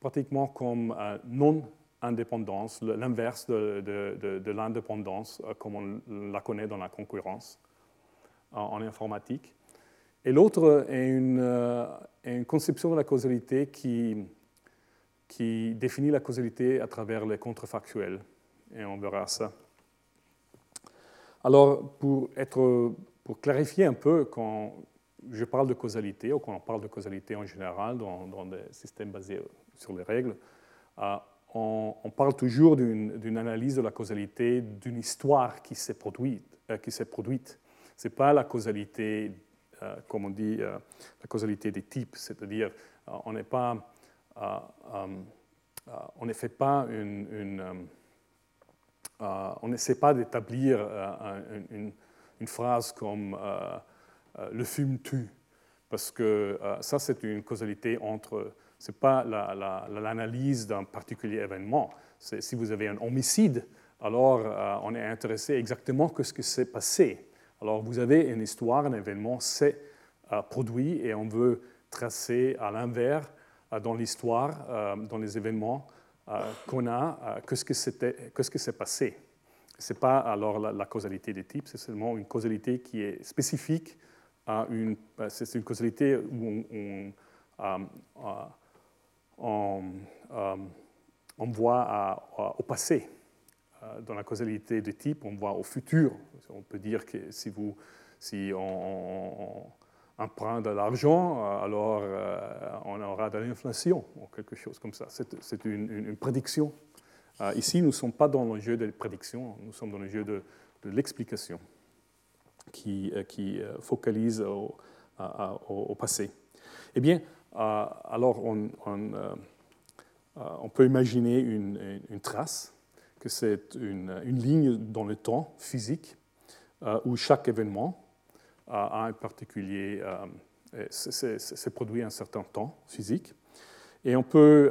pratiquement comme non-indépendance, l'inverse de, l'indépendance, comme on la connaît dans la concurrence en informatique. Et l'autre est une, conception de la causalité qui définit la causalité à travers les contrefactuels. Et on verra ça. Alors, pour, clarifier un peu, quand je parle de causalité, ou quand on parle de causalité en général dans, des systèmes basés sur les règles, euh, on, parle toujours d'une analyse de la causalité d'une histoire qui s'est produite. Euh. Ce n'est pas la causalité, euh, comme on dit, la causalité des types, c'est-à-dire on n'est pas euh, euh, euh, ne fait pas une, on n'essaie pas d'établir une, phrase comme le fume tue, parce que ça c'est une causalité entre, c'est pas l'analyse d'un particulier événement. Si vous avez un homicide, alors on est intéressé exactement que ce qui s'est passé. Alors vous avez une histoire, un événement s'est produit et on veut tracer à l'inverse euh, dans l'histoire, euh, dans les événements euh, qu'on a, qu'est-ce que s'est passé. Ce n'est pas alors la, causalité de type, c'est seulement une causalité qui est spécifique à une. C'est une causalité où on, voit au passé. Dans la causalité de type, on voit au futur. On peut dire que si, vous, si on emprunte de l'argent, alors on aura de l'inflation ou quelque chose comme ça. C'est une, prédiction euh, ici, nous ne sommes pas dans le jeu de prédiction, nous sommes dans le jeu de, l'explication qui, euh, euh, focalise au, passé. Eh bien, alors on, peut imaginer une, trace, que c'est une, ligne dans le temps physique où chaque événement a un particulier, s'est produit un certain temps physique. Et on peut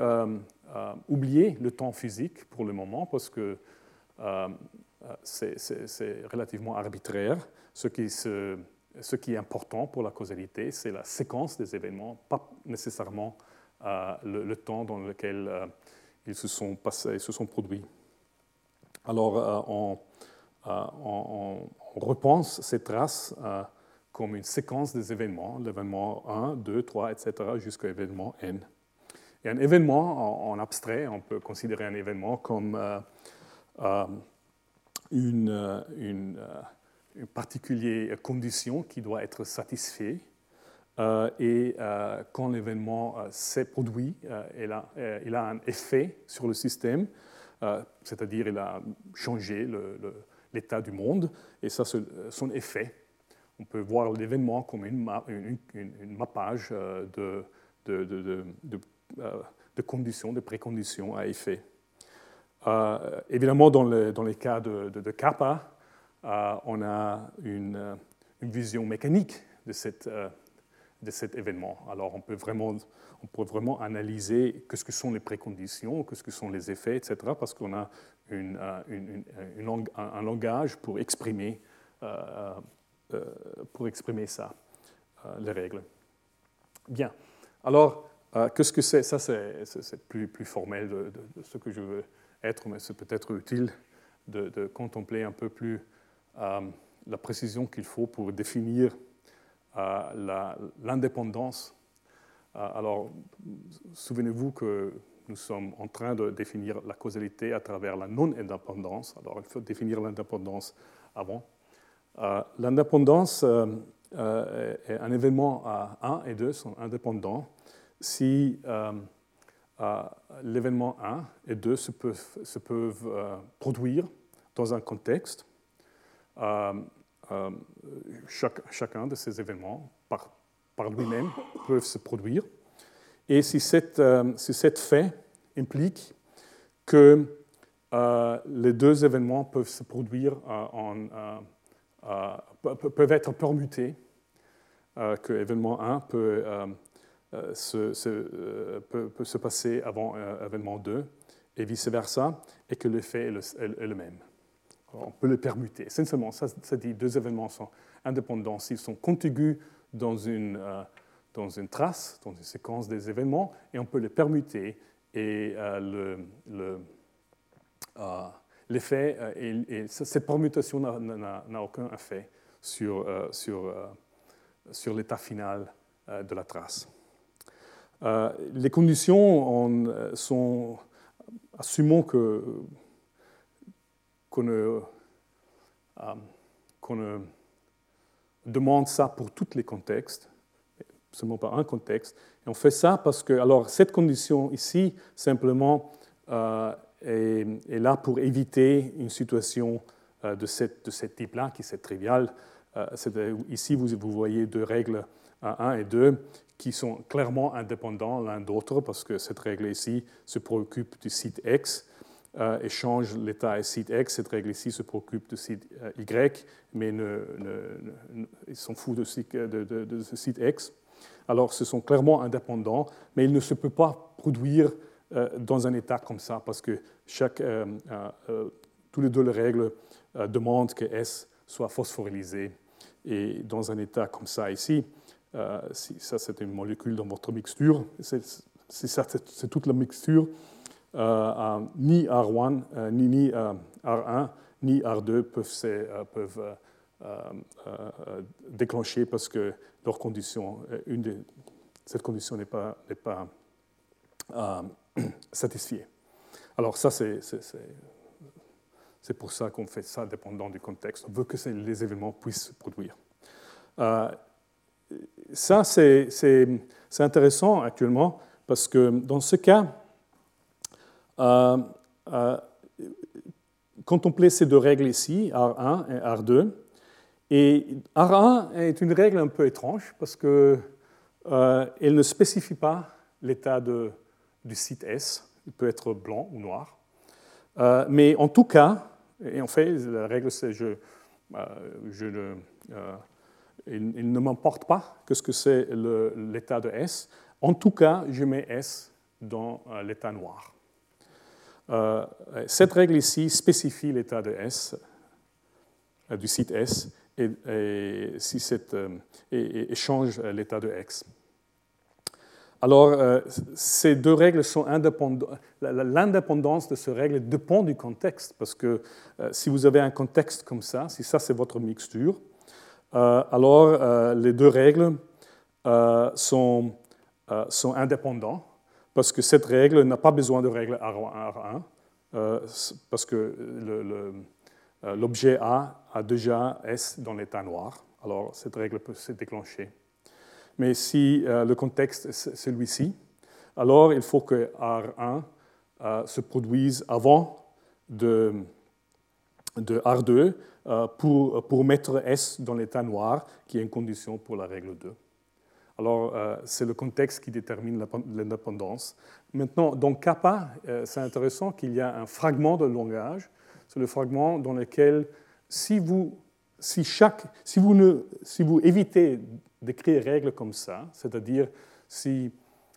euh, oublier le temps physique pour le moment parce que euh, c'est relativement arbitraire. Ce qui, ce qui, est important pour la causalité, c'est la séquence des événements, pas nécessairement euh, le, temps dans lequel ils se sont passés, se sont produits. Alors, on, repense ces traces comme une séquence des événements, l'événement 1, 2, 3, etc., jusqu'à l'événement n. Et un événement, en, abstrait, on peut considérer un événement comme euh, euh, une, euh, une, particulière condition qui doit être satisfaite. et quand l'événement s'est produit, il a, il, a, un effet sur le système, c'est-à-dire il a changé l'état du monde, et ça, son effet. On peut voir l'événement comme une, mappage de, euh, conditions, de préconditions à effet. Euh, évidemment, dans, le, les cas de, kappa, euh, on a une, une, vision mécanique de, cet événement. Alors, on peut vraiment, analyser ce que sont les préconditions, ce que sont les effets, etc., parce qu'on a un, langage pour exprimer, pour exprimer ça, les règles. Bien. Alors, euh, qu'est-ce que c'est? Ça, c'est plus, formel de, ce que je veux être, mais c'est peut-être utile de, contempler un peu plus euh, la précision qu'il faut pour définir euh, l'indépendance. alors, souvenez-vous que nous sommes en train de définir la causalité à travers la non-indépendance. Alors, il faut définir l'indépendance avant. L'indépendance, un événement à 1 et 2 sont indépendants si euh, euh, l'événement 1 et 2 se peuvent, se peuvent euh, produire dans un contexte, chaque, chacun de ces événements, par, par lui-même, peuvent se produire. Et si, si cet fait implique que les deux événements peuvent se produire en, peuvent être permutés, que l'événement 1 peut euh, euh, peut, se passer avant événement 2 et vice-versa, et que l'effet est, le même. On peut le permuter. Essentiellement, ça, ça dit deux événements sont indépendants s'ils sont contigus dans une, euh, dans une trace, dans une séquence des événements, et on peut les permuter, et le, l'effet, et, cette permutation n'a aucun effet sur, sur, sur l'état final de la trace. Euh, les conditions euh, sont, assumons que qu'on ne, euh, ne, demande ça pour tous les contextes, seulement pas un contexte. Et on fait ça parce que, alors, cette condition ici, simplement, est, est, là pour éviter une situation de, cette, de ce type-là, qui est triviale. ici, vous, voyez deux règles 1 et 2 qui sont clairement indépendants l'un d'autre, parce que cette règle ici se préoccupe du site X euh, et change l'état à site X. Cette règle ici se préoccupe du site euh, Y, mais ils s'en foutent de, de, ce site X. Alors, ce sont clairement indépendants, mais il ne se peut pas produire euh, dans un état comme ça, parce que chaque, tous les deux les règles demandent que S soit phosphorylysé. Et dans un état comme ça ici, euh, si ça c'est une molécule dans votre mixture, c'est toute la mixture, euh, ni R1, euh, ni, ni R1, ni R2 peuvent, peuvent déclencher parce que leur condition, une de, cette condition n'est pas, pas satisfiée. Alors ça, c'est pour ça qu'on fait ça dépendant du contexte. On veut que les événements puissent se produire. Euh, ça, c'est intéressant actuellement parce que dans ce cas, euh, euh, contempler ces deux règles ici, R1 et R2. Et R1 est une règle un peu étrange parce qu'elle ne spécifie pas l'état du site S. Il peut être blanc ou noir. mais en tout cas, et en fait, la règle c'est je, je ne il, ne m'importe pas que ce que c'est l'état de S. En tout cas, je mets S dans euh, l'état noir. Euh, cette règle ici spécifie l'état de S, euh, du site S, et, si et change l'état de X. Alors, ces deux règles sont indépendantes. L'indépendance de ces règles dépend du contexte, parce que si vous avez un contexte comme ça, si ça c'est votre mixture, euh, alors euh, les deux règles euh, sont, sont indépendantes parce que cette règle n'a pas besoin de règle R1, parce que l'objet A a déjà S dans l'état noir. Alors cette règle peut se déclencher. Mais si le contexte est celui-ci, alors il faut que R1 se produise avant de, de R2 euh, pour, pour mettre S dans l'état noir, qui est une condition pour la règle 2. Alors, euh, c'est le contexte qui détermine l'indépendance. Maintenant, dans kappa, euh, c'est intéressant qu'il y a un fragment de langage. C'est le fragment dans lequel, si vous, si chaque, si vous, ne, si vous évitez d'écrire règles comme ça, c'est-à-dire si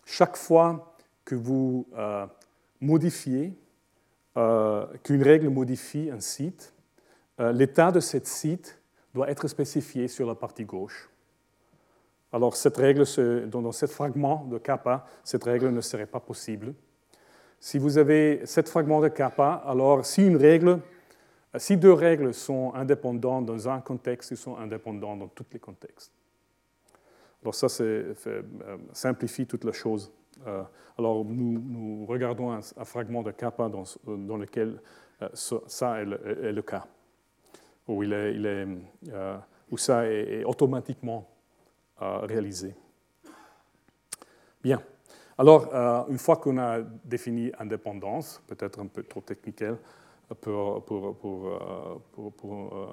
chaque fois que vous modifiez, qu'une règle modifie un site, euh, l'état de ce site doit être spécifié sur la partie gauche. Alors, cette règle, dans ce fragment de kappa, cette règle ne serait pas possible. Si vous avez ce fragment de kappa, alors si une règle, si deux règles sont indépendantes dans un contexte, elles sont indépendantes dans tous les contextes. Alors ça, euh, simplifie toute la chose. Euh, alors nous, regardons un, fragment de kappa dans, lequel ça est le cas où, il est, euh, où ça est, automatiquement euh, réalisé. Bien. Alors, euh, une fois qu'on a défini indépendance, peut-être un peu trop technique pour, pour, pour, pour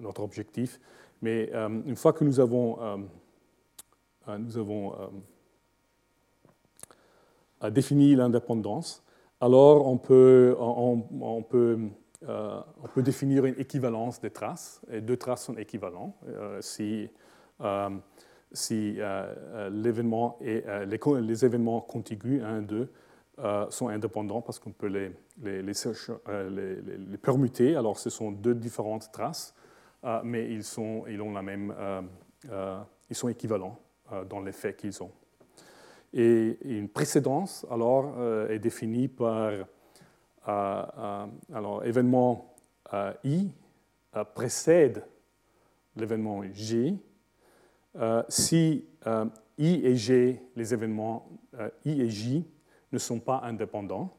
notre objectif, mais une fois que nous avons, nous avons défini l'indépendance, alors euh, on peut définir une équivalence des traces, et deux traces sont équivalentes euh, si, euh, l'événement et les, événements contigus, 1 et 2, sont indépendants parce qu'on peut les, permuter. Alors, ce sont deux différentes traces, mais ils, ont la même, ils sont équivalents dans l'effet qu'ils ont. Et une précédence, alors, est définie par alors, événement I précède l'événement J. Euh, si euh, I et G, les événements euh, I et J, ne sont pas indépendants,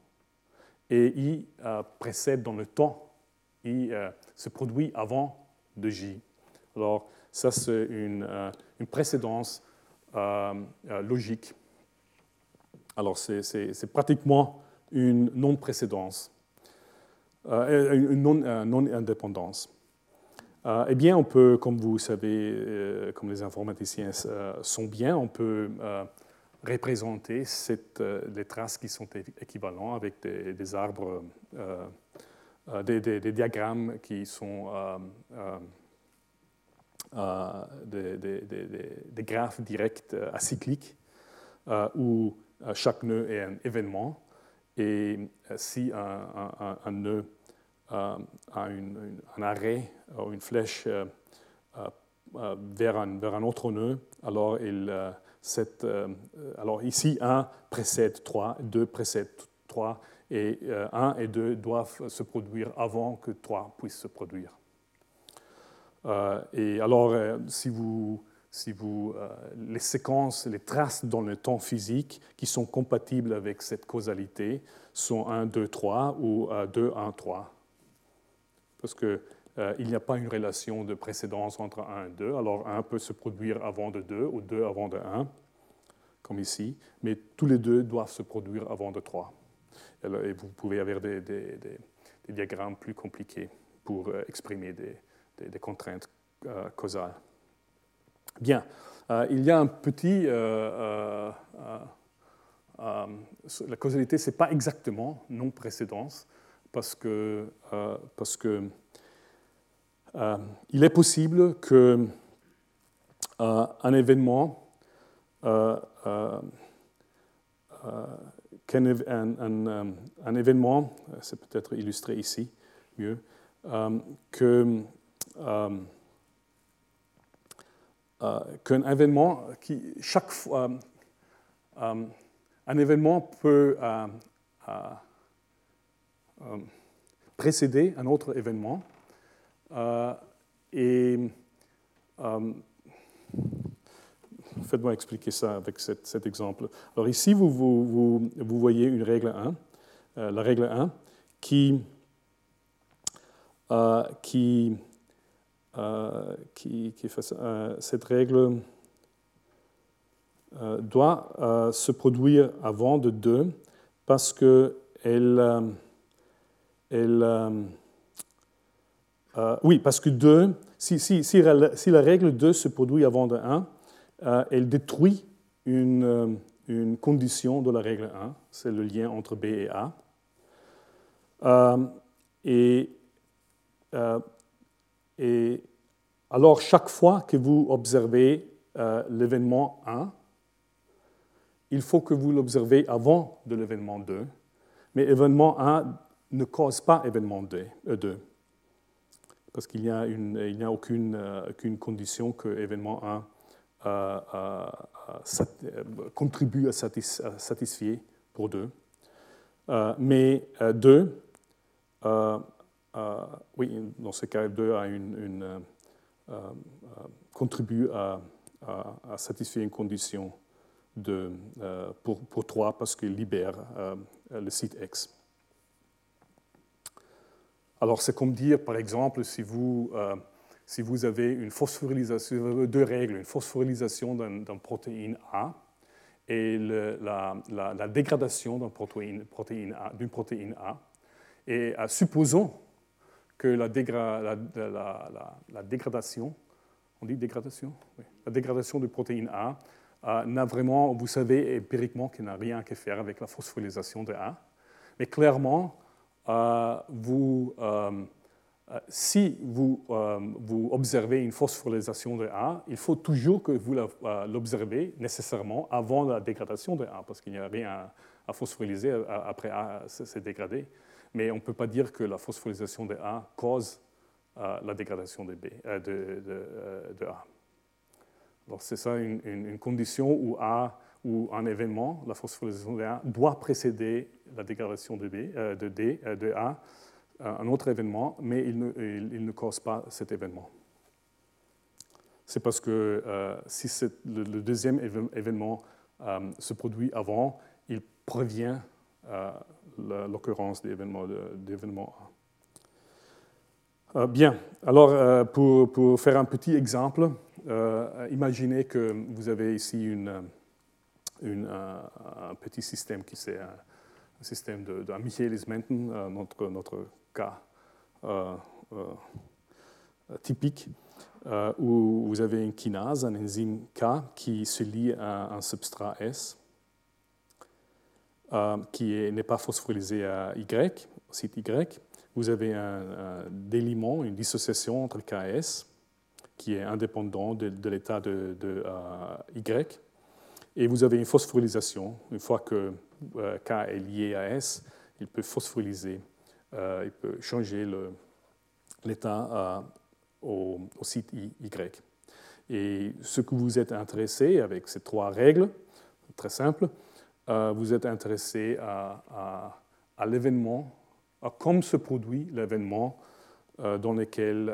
et I précède dans le temps, I se produit avant de J. Alors, ça, c'est une, une, précédence logique. Alors, c'est pratiquement une non-précédence, euh, une non-indépendance. Euh, eh bien, on peut, comme vous savez, euh, comme les informaticiens sont bien, on peut représenter les traces qui sont équivalentes avec des, arbres, des, diagrammes qui sont des, graphes directs acycliques où chaque nœud est un événement et euh, si un, nœud a un arrêt ou une flèche euh, euh, vers, un, autre nœud, alors, alors ici 1 précède 3, 2 précède 3, et 1 et 2 doivent se produire avant que 3 puisse se produire. Et alors, si vous, si vous, les séquences, les traces dans le temps physique qui sont compatibles avec cette causalité sont 1, 2, 3 ou 2, 1, 3. Parce qu'il n'y a pas une relation de précédence entre 1 et 2. Alors 1 peut se produire avant de 2 ou 2 avant de 1 comme ici, mais tous les deux doivent se produire avant de 3. Et vous pouvez avoir des, diagrammes plus compliqués pour euh, exprimer des, contraintes euh, causales. Bien, euh, il y a un petit... la causalité, ce n'est pas exactement non-précédence, parce que, parce que il est possible que un événement euh, euh, euh, qu'un un, un, événement, c'est peut-être illustré ici mieux, que qu'un événement qui, chaque fois, un événement peut précéder un autre événement. et Faites-moi expliquer ça avec cet, exemple. Alors ici, vous, voyez une règle 1, euh, la règle 1, qui, euh, qui, euh, qui, qui fait cette règle doit se produire avant de 2 parce que elle, elle oui, parce que 2, si, si, si, si, la règle 2 se produit avant de 1, euh, elle détruit une, euh, une, condition de la règle 1, c'est le lien entre B et A. Euh, et, et, alors, chaque fois que vous observez l'événement 1, il faut que vous l'observez avant de l'événement 2. Mais événement 1 ne cause pas événement 2, parce qu'il n'y a, a aucune, condition que événement 1 contribue à, satisfaire pour deux. Euh, mais euh, deux, euh, oui, dans ce cas, deux a une, contribue à, satisfaire une condition pour, pour 3 parce qu'il libère le site X. Alors, c'est comme dire, par exemple, si vous avez deux règles, une phosphorylation d'une protéine A et la, dégradation d'une protéine, A. Et euh, supposons que la, dégradation, on dit dégradation? La dégradation de protéine A euh, n'a vraiment, vous savez empiriquement qu'elle n'a rien à faire avec la phosphorylation de A. Mais clairement, euh, vous euh, si vous, observez une phosphorylation de A, il faut toujours que vous l'observez nécessairement avant la dégradation de A, parce qu'il n'y a rien à phosphoryliser après A s'est dégradé. Mais on ne peut pas dire que la phosphorylisation de A cause la dégradation de, B, de, de, A. Donc c'est ça une, condition où A ou un événement, la phosphorylation de A, doit précéder la dégradation de, B, de, A un autre événement, mais il ne, cause pas cet événement. C'est parce que euh, si le, deuxième événement euh, se produit avant, il prévient euh, l'occurrence d'événements A. bien, alors pour, pour, faire un petit exemple, imaginez que vous avez ici une, une, un petit système qui c'est un, système de, de Michaelis-Menten, notre, notre cas euh, euh, typique euh, où vous avez une kinase, un enzyme K qui se lie à un substrat S qui n'est pas phosphorylé à Y, site Y. Vous avez un, déliement, une dissociation entre K et S qui est indépendant de, l'état de, Y. Et vous avez une phosphorylation. Une fois que K est lié à S, il peut phosphoryliser euh, il peut changer l'état euh, au, site Y. Et ce que vous êtes intéressé avec ces trois règles, très simples, euh, vous êtes intéressé à, à l'événement, comme se produit l'événement dans lequel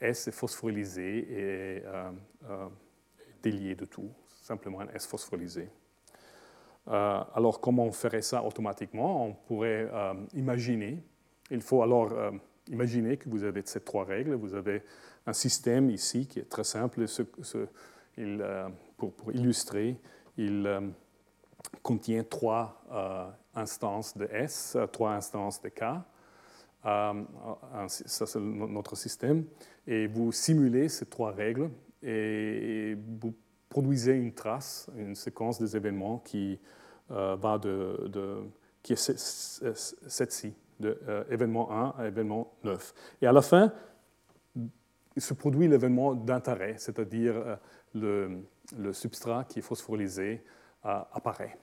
S est phosphorylé et délié de tout, simplement un S phosphorylé. alors, comment on ferait ça automatiquement? On pourrait imaginer, il faut alors imaginer que vous avez ces trois règles, vous avez un système ici qui est très simple, pour, illustrer, il contient trois euh, instances de S, trois instances de K. Euh, ça, c'est notre système. Et vous simulez ces trois règles et vous produisez une trace, une séquence des événements qui euh, va de, qui est cette-ci, de événement 1 à événement 9. Et à la fin, se produit l'événement d'intérêt, c'est-à-dire le, le, substrat qui est phosphorylé apparaît.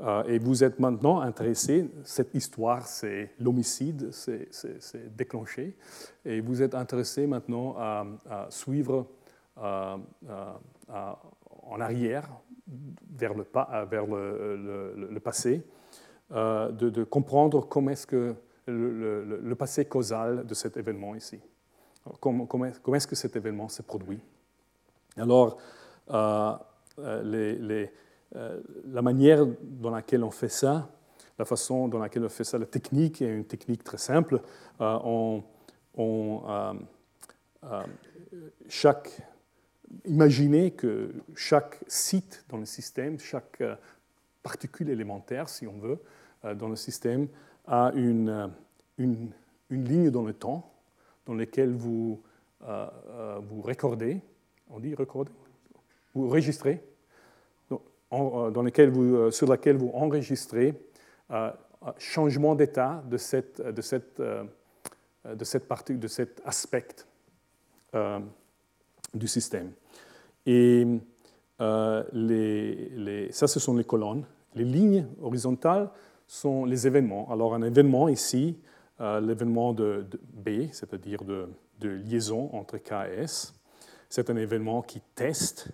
Euh, et vous êtes maintenant intéressé, cette histoire, c'est l'homicide, c'est déclenché, et vous êtes intéressé maintenant à, suivre en arrière, vers le, passé, euh, de, comprendre comment est-ce que le, passé causal de cet événement ici. Comment, comment est-ce que cet événement s'est produit? Alors, euh, les euh, la manière dans laquelle on fait ça, la façon dans laquelle on fait ça, la technique est une technique très simple. Euh, on, euh, chaque, imaginez que chaque site dans le système, chaque particule élémentaire, si on veut, dans le système, a une ligne dans le temps dans laquelle vous, vous recordez, on dit recorder, vous registrez euh, dans vous, euh, sur laquelle vous enregistrez euh, changement d'état de, cette, de, cette, de, cette de cet aspect du système. Et les, les, ça, ce sont les colonnes. Les lignes horizontales sont les événements. Alors, un événement ici, l'événement de, de, B, c'est-à-dire de, de, liaison entre K et S, c'est un événement qui teste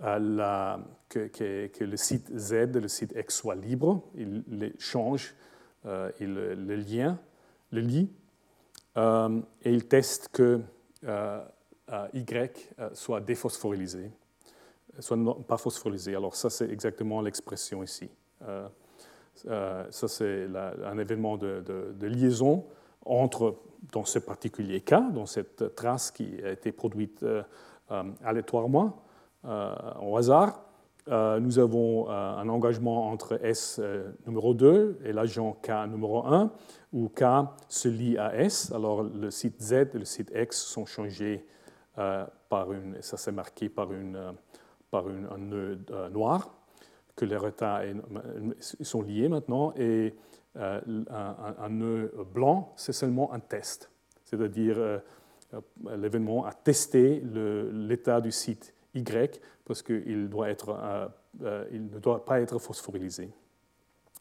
que, le site Z le site X soient libres. Il change, euh, il le lien, le lit, euh, et il teste que euh, Y soit déphosphorylé, soit pas phosphorylé. Alors ça, c'est exactement l'expression ici. ça, c'est un événement de, liaison entre, dans ce particulier cas, dans cette trace qui a été produite aléatoirement, au hasard. Euh, nous avons euh, un engagement entre S numéro 2 et l'agent K numéro 1, où K se lie à S. Alors le site Z et le site X sont changés par une, ça c'est marqué par, une, par un nœud noir, que les retards sont liés maintenant, et un, nœud blanc, c'est seulement un test. C'est-à-dire, l'événement a testé l'état du site y parce qu'il euh, euh, ne doit pas être phosphorylé.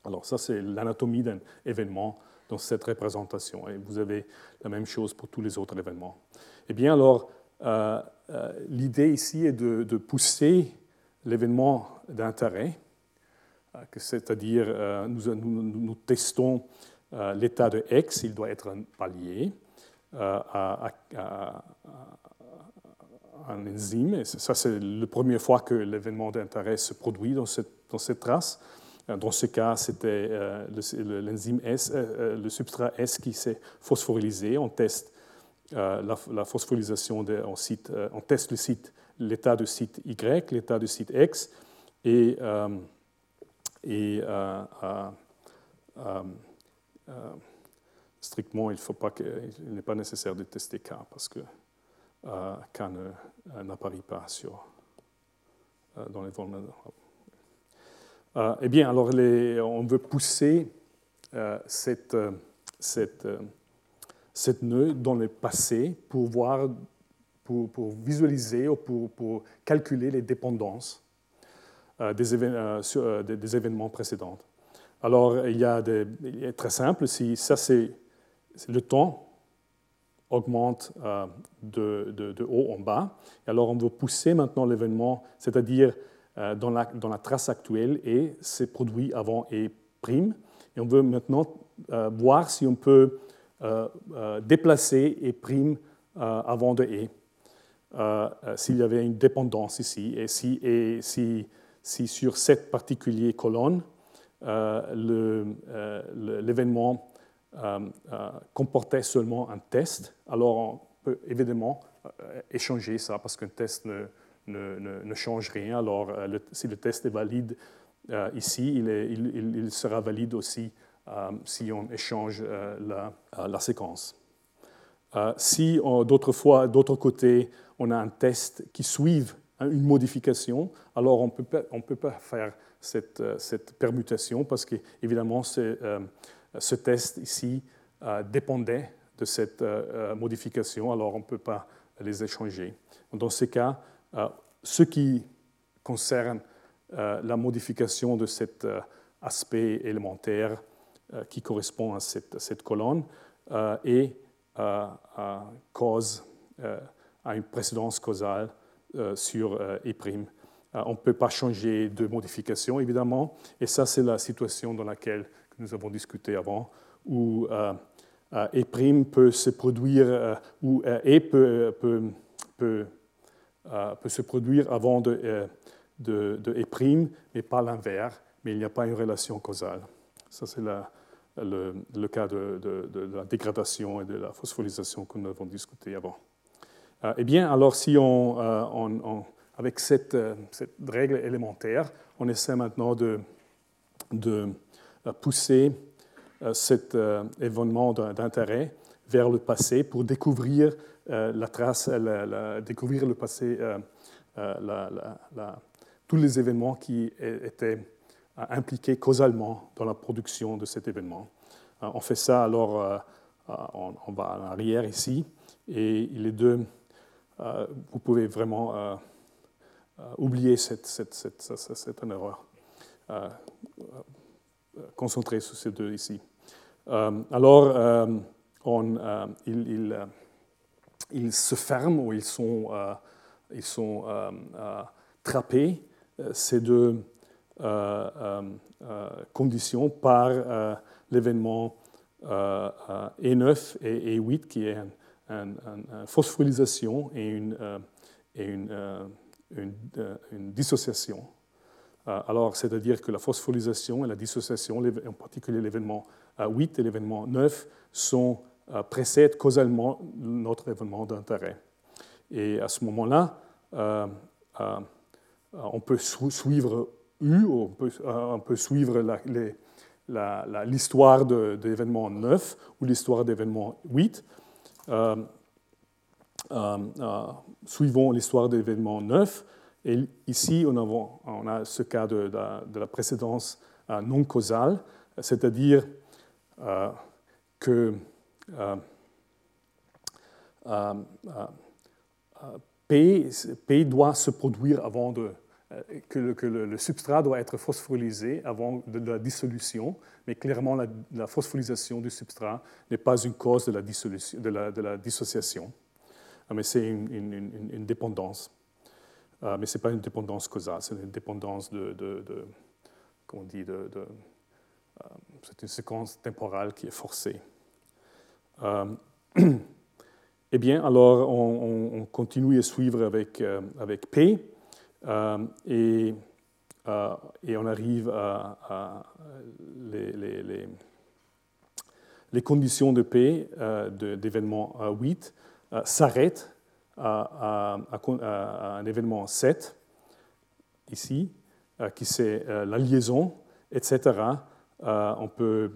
Alors ça, c'est l'anatomie d'un événement dans cette représentation. Et vous avez la même chose pour tous les autres événements. Eh bien, alors, euh, l'idée ici est de, pousser l'événement d'intérêt, c'est-à-dire nous, nous, testons l'état de X, il doit être un palier, à, un enzyme. Et ça, c'est la première fois que l'événement d'intérêt se produit dans cette, dans cette trace. Euh, dans ce cas, c'était euh, l'enzyme S, euh, le substrat S qui s'est phosphorylé. On teste la, phosphorylation, de, on, teste le site, l'état de site Y, l'état de site X, et, et strictement, il n'est pas nécessaire de tester K parce que euh, K n'apparaît pas euh, dans les. Euh, eh bien, alors on veut pousser cette, cette, cette nœud dans le passé pour voir, pour, visualiser ou pour, calculer les dépendances des, événements précédents. Alors, il y a des, est très simple, si ça c'est le temps augmente euh, de, haut en bas. Et alors on veut pousser maintenant l'événement, c'est-à-dire euh, dans, la, dans la trace actuelle, et ces produits avant et Et on veut maintenant voir si on peut déplacer E' avant de E. S'il y avait une dépendance ici, et si, et si, si sur cette particulière colonne, l'événement comportait seulement un test, alors on peut évidemment échanger ça parce qu'un test ne, ne, ne, change rien. Alors, euh, si le test est valide euh, ici, il, est, il, sera valide aussi euh, si on échange la, la, séquence. si d'autres fois, d'autre côté, on a un test qui suive une modification, alors on ne peut pas faire cette, cette permutation parce qu'évidemment, ce test ici dépendait de cette modification, alors on ne peut pas les échanger. Dans ce cas, euh, ce qui concerne euh, la modification de cet euh, aspect élémentaire qui correspond à cette, colonne et cause à une précédence causale sur E'. on ne peut pas changer de modification, évidemment, et ça, c'est la situation dans laquelle nous avons discuté avant, où E' peut se produire, ou E peut, peut, peut euh, peut se produire avant de, euh, de, de E', mais pas l'inverse, mais il n'y a pas une relation causale. Ça, c'est le, cas de, la dégradation et de la phosphorylation que nous avons discuté avant. Euh, eh bien, alors si on, avec cette, règle élémentaire, on essaie maintenant de pousser cet événement d'intérêt vers le passé pour découvrir euh, la trace, découvrir le passé, euh, euh, tous les événements qui étaient impliqués causalement dans la production de cet événement. on fait ça alors, on, va en arrière ici, et les deux, vous pouvez vraiment oublier cette erreur. Concentrer sur ces deux ici. alors, on, il ils se ferment ou ils sont, euh, ils sont euh, euh, ces deux conditions, par l'événement E9 et E8, qui est une, phosphorylisation et une, dissociation. Alors, c'est-à-dire que la phosphorylation et la dissociation, en particulier l'événement 8 et l'événement 9, sont euh, précède causalement notre événement d'intérêt. Et à ce moment-là, euh, euh, on peut suivre U, on peut, on peut suivre l'histoire de, l'événement 9 ou l'histoire d'événement 8. suivons l'histoire de l'événement 9. Ici, on, a ce cas de, la précédence non causale, c'est-à-dire que euh, euh, euh, P, doit se produire avant que, le, que substrat doit être phosphorylé avant de, la dissolution, mais clairement la, phosphorylation du substrat n'est pas une cause de la, dissolution, de la, la dissociation, mais c'est une, dépendance. Mais ce n'est pas une dépendance causale, c'est une dépendance de, comment on dit, de, c'est une séquence temporale qui est forcée. Euh, eh bien, alors on, continue à suivre avec, euh, avec P euh, et, et, on arrive à, les, les, conditions de P d'événement 8 s'arrêtent à, un événement 7, ici, qui c'est la liaison, etc. on peut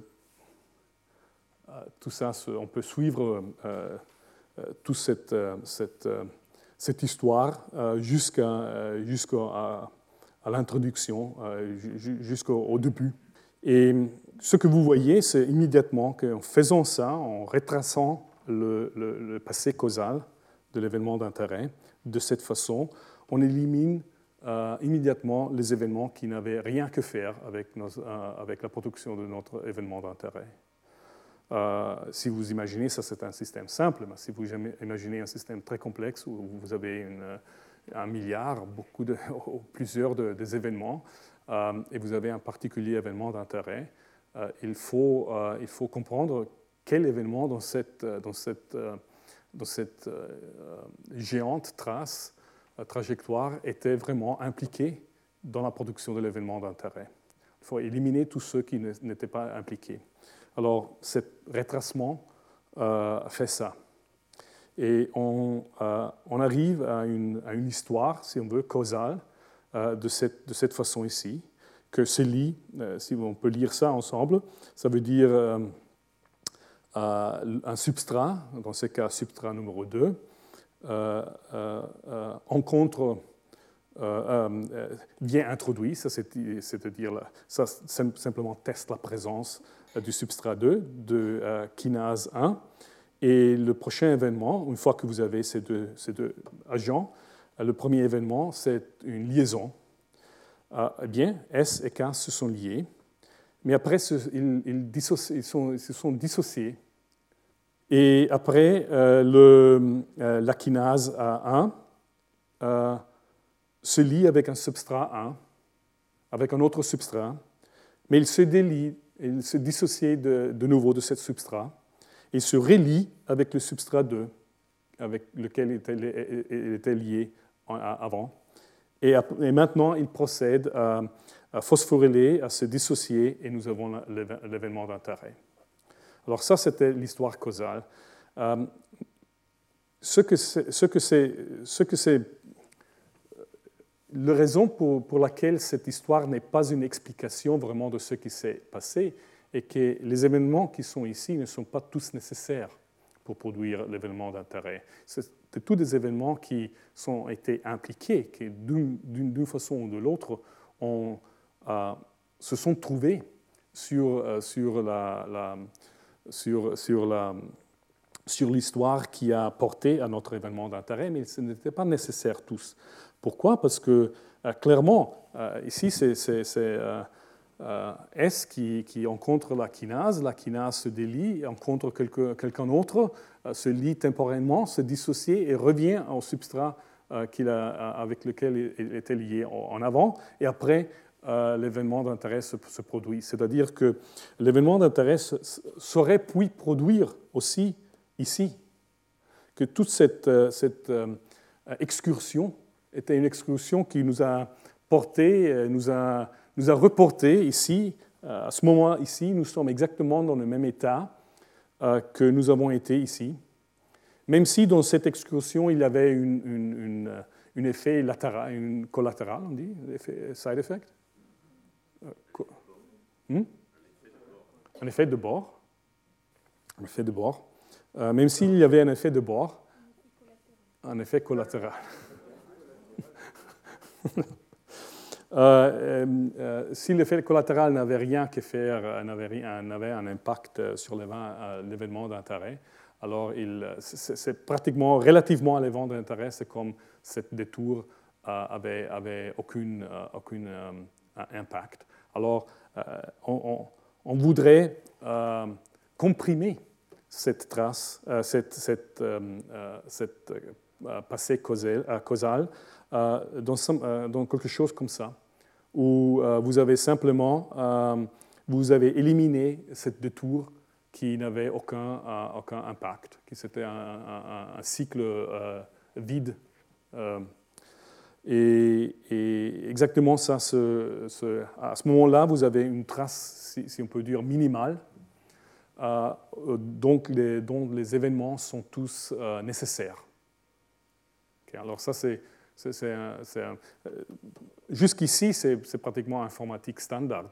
euh, tout ça, on peut suivre euh, euh, toute cette, cette, cette histoire jusqu'à à l'introduction, jusqu'au début. Et ce que vous voyez, c'est immédiatement qu'en faisant ça, en retraçant le, passé causal de l'événement d'intérêt, de cette façon, on élimine immédiatement les événements qui n'avaient rien que faire avec, nos, avec la production de notre événement d'intérêt. Euh, si vous imaginez, ça c'est un système simple, mais si vous imaginez un système très complexe où vous avez un milliard, beaucoup de, plusieurs de, des événements, euh, et vous avez un particulier événement d'intérêt, il, faut, il faut comprendre quel événement dans cette, dans cette, dans cette géante trace, trajectoire, était vraiment impliqué dans la production de l'événement d'intérêt. Il faut éliminer tous ceux qui n'étaient pas impliqués. Alors, ce retracement fait ça. Et on, arrive à une, histoire, si on veut, causale, de, cette, de cette façon ici que se lit, euh, si on peut lire ça ensemble, ça veut dire euh, euh, un substrat, dans ce cas substrat numéro 2, rencontre, vient introduit, c'est-à-dire ça simplement teste la présence du substrat 2, de kinase 1, et le prochain événement, une fois que vous avez ces deux, ces deux agents, le premier événement, c'est une liaison. Ah, eh bien, S et K se sont liés, mais après, ils, se sont dissociés. Et après, euh, euh, la kinase A1 euh, se lie avec un substrat 1, avec un autre substrat, mais il se délie, il se dissocie de, nouveau de ce substrat et se relie avec le substrat 2, avec lequel il il était lié avant. Et, maintenant, il procède à, phosphoryler, à se dissocier, et nous avons l'événement d'intérêt. Alors ça, c'était l'histoire causale. Euh, ce que c'est, ce que c'est, la raison pour, laquelle cette histoire n'est pas une explication vraiment de ce qui s'est passé est que les événements qui sont ici ne sont pas tous nécessaires pour produire l'événement d'intérêt de tous des événements qui ont été impliqués, qui d'une façon ou de l'autre euh, se sont trouvés sur, euh, sur, la, sur, sur, la, sur l'histoire qui a porté à notre événement d'intérêt, mais ce n'était pas nécessaire tous. Pourquoi? Parce que euh, clairement, ici, c'est euh, S qui, qui, rencontre la kinase, la kinase se délie, rencontre quelqu'un d'autre, euh, se lie temporairement, se dissocie et revient au substrat euh, avec lequel il était lié en avant, et après, l'événement d'intérêt se, produit. C'est-à-dire que l'événement d'intérêt saurait puis produire aussi ici, que toute cette, cette excursion était une excursion qui nous a porté, nous a nous a reporté ici, euh, à ce moment ici, nous sommes exactement dans le même état euh, que nous avons été ici, même si dans cette excursion, il y avait un effet latéral, une collatéral, on dit, effet, side effect? Euh, hmm? Un effet de bord. Un effet de bord. même s'il y avait un effet de bord, un effet collatéral. Euh, euh, euh, si l'effet collatéral n'avait rien à faire, n'avait, un impact sur l'événement d'intérêt, alors c'est, pratiquement relativement à l'événement d'intérêt, c'est comme cette détour avait, avait aucun aucune, impact. Alors on, voudrait comprimer cette trace, cette, cette, cette passé causal, dans, euh, dans, quelque chose comme ça, où euh, vous avez simplement vous avez éliminé cette détour qui n'avait aucun, aucun impact, qui c'était un, cycle vide. Et, exactement ça, ce, à ce moment-là, vous avez une trace, si, on peut dire, minimale, donc les, dont les événements sont tous nécessaires. alors ça, c'est euh, jusqu'ici, c'est pratiquement informatique standard.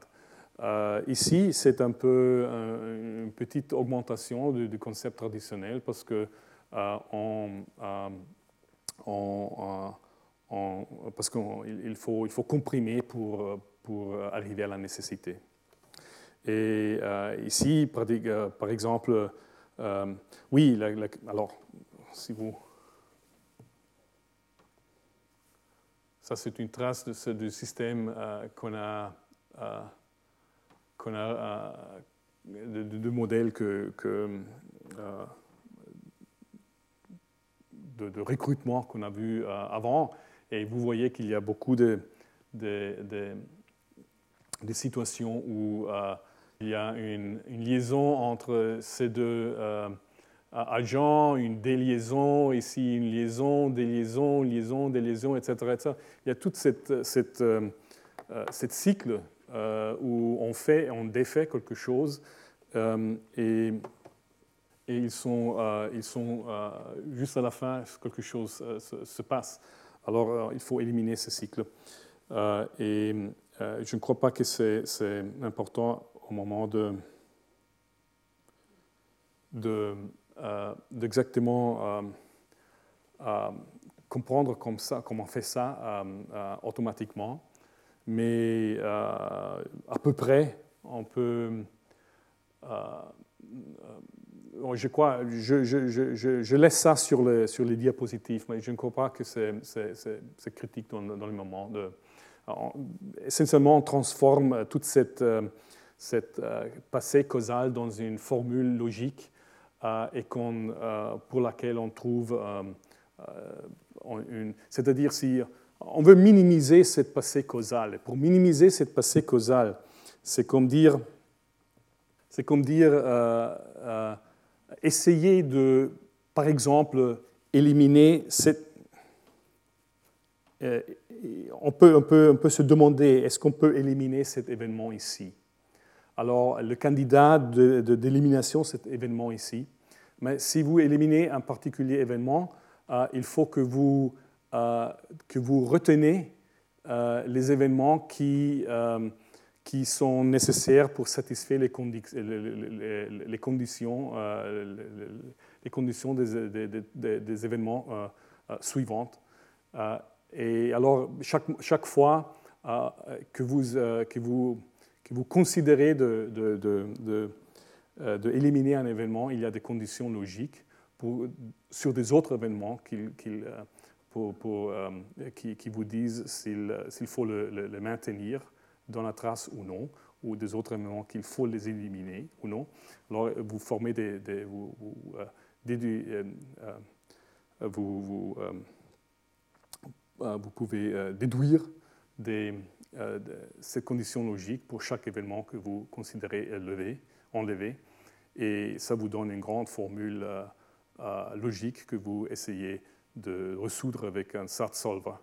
Euh, ici, c'est un peu une petite augmentation du, concept traditionnel parce euh, qu'il faut, comprimer pour arriver à la nécessité. Et ici, par, exemple, oui, alors, si vous Ça, c'est une trace du système euh, qu'on a, euh, qu'on a euh, de, de, modèles que, de, recrutement qu'on a vu avant. Et vous voyez qu'il y a beaucoup de situations où Il y a une, liaison entre ces deux euh, agents, une déliaison, ici une liaison, déliaison, liaison, déliaison, etc. etc. Il y a cette, euh, euh, cette cycle où on fait, on défait quelque chose et, ils sont, ils sont juste à la fin, quelque chose se, se, passe. Alors il faut éliminer ce cycle. et je ne crois pas que c'est important au moment de, euh, d'exactement euh, euh, comprendre comment on fait ça automatiquement, mais à peu près, on peut. je laisse ça sur, les, diapositives, mais je ne crois pas que c'est critique dans, le moment. De, essentiellement, on transforme toute cette cette euh, passé causal dans une formule logique euh, et euh, pour laquelle on trouve une... C'est-à-dire si on veut minimiser cette passé causal. Pour minimiser cette passé causal, c'est comme dire, c'est comme dire essayer de, par exemple, éliminer cette... on, peut, on, peut, on peut se demander, est-ce qu'on peut éliminer cet événement ici? Alors le candidat d'élimination, cet événement ici. Mais si vous éliminez un particulier événement, euh, il faut que vous, euh, que vous retenez euh, les événements qui, qui sont nécessaires pour satisfaire les, conditions, les conditions des événements suivants. et alors, chaque, chaque fois que vous, que vous que vous considérez de, de, euh, un événement, il y a des conditions logiques sur des autres événements euh, euh, qui, qui, vous disent s'il faut le, maintenir dans la trace ou non, ou des autres événements qu'il faut les éliminer ou non. Alors vous formez des, vous, pouvez déduire des, euh, ces conditions logiques pour chaque événement que vous considérez élevé, enlevé. Et ça vous donne une grande formule euh, euh, logique que vous essayez de résoudre avec un SAT-solver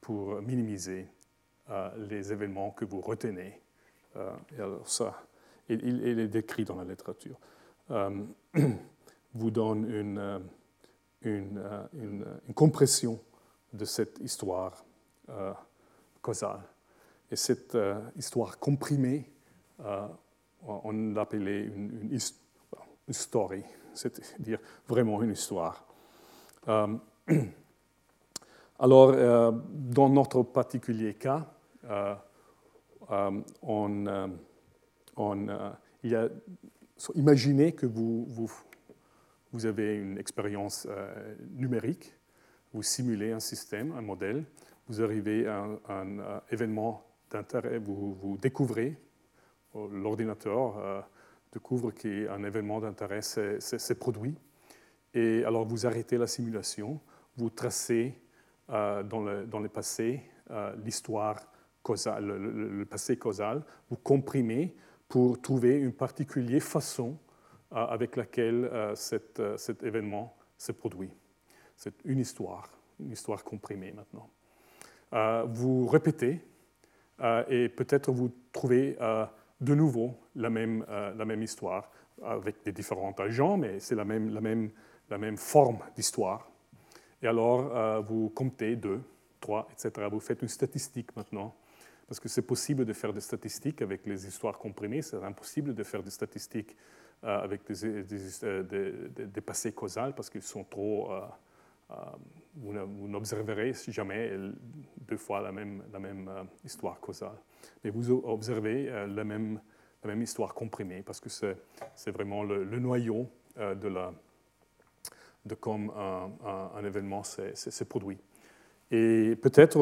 pour minimiser les événements que vous retenez. et alors ça, il, est décrit dans la littérature. vous donne une, une, une, compression de cette histoire causale. Et cette euh, histoire comprimée, euh, on l'appelait une, une, story, c'est-à-dire vraiment une histoire. Euh, alors, dans notre particulier cas, on, on, imaginez que vous, vous, vous avez une expérience numérique, vous simulez un système, un modèle, vous arrivez à un, euh, événement d'intérêt, vous, découvrez, euh, l'ordinateur euh, découvre qu'un événement d'intérêt s'est produit, et alors vous arrêtez la simulation, vous tracez dans, le, dans le passé l'histoire causale, le, passé causal, vous comprimez pour trouver une particulière façon avec laquelle cet événement s'est produit. C'est une histoire, une histoire comprimée maintenant. Euh, vous répétez euh, et peut-être vous trouvez euh, de nouveau la même, la même histoire avec des différents agents, mais c'est la même, la, même, la même forme d'histoire. Et alors, vous comptez deux, trois, etc. Vous faites une statistique maintenant, parce que c'est possible de faire des statistiques avec les histoires comprimées, c'est impossible de faire des statistiques avec des, des, passés causales, parce qu'ils sont trop vous n'observerez jamais deux fois la même, euh, histoire causale. Mais vous observez euh, la, même, histoire comprimée parce que c'est vraiment le, noyau euh, de, la, de comme un, événement s'est produit. Et peut-être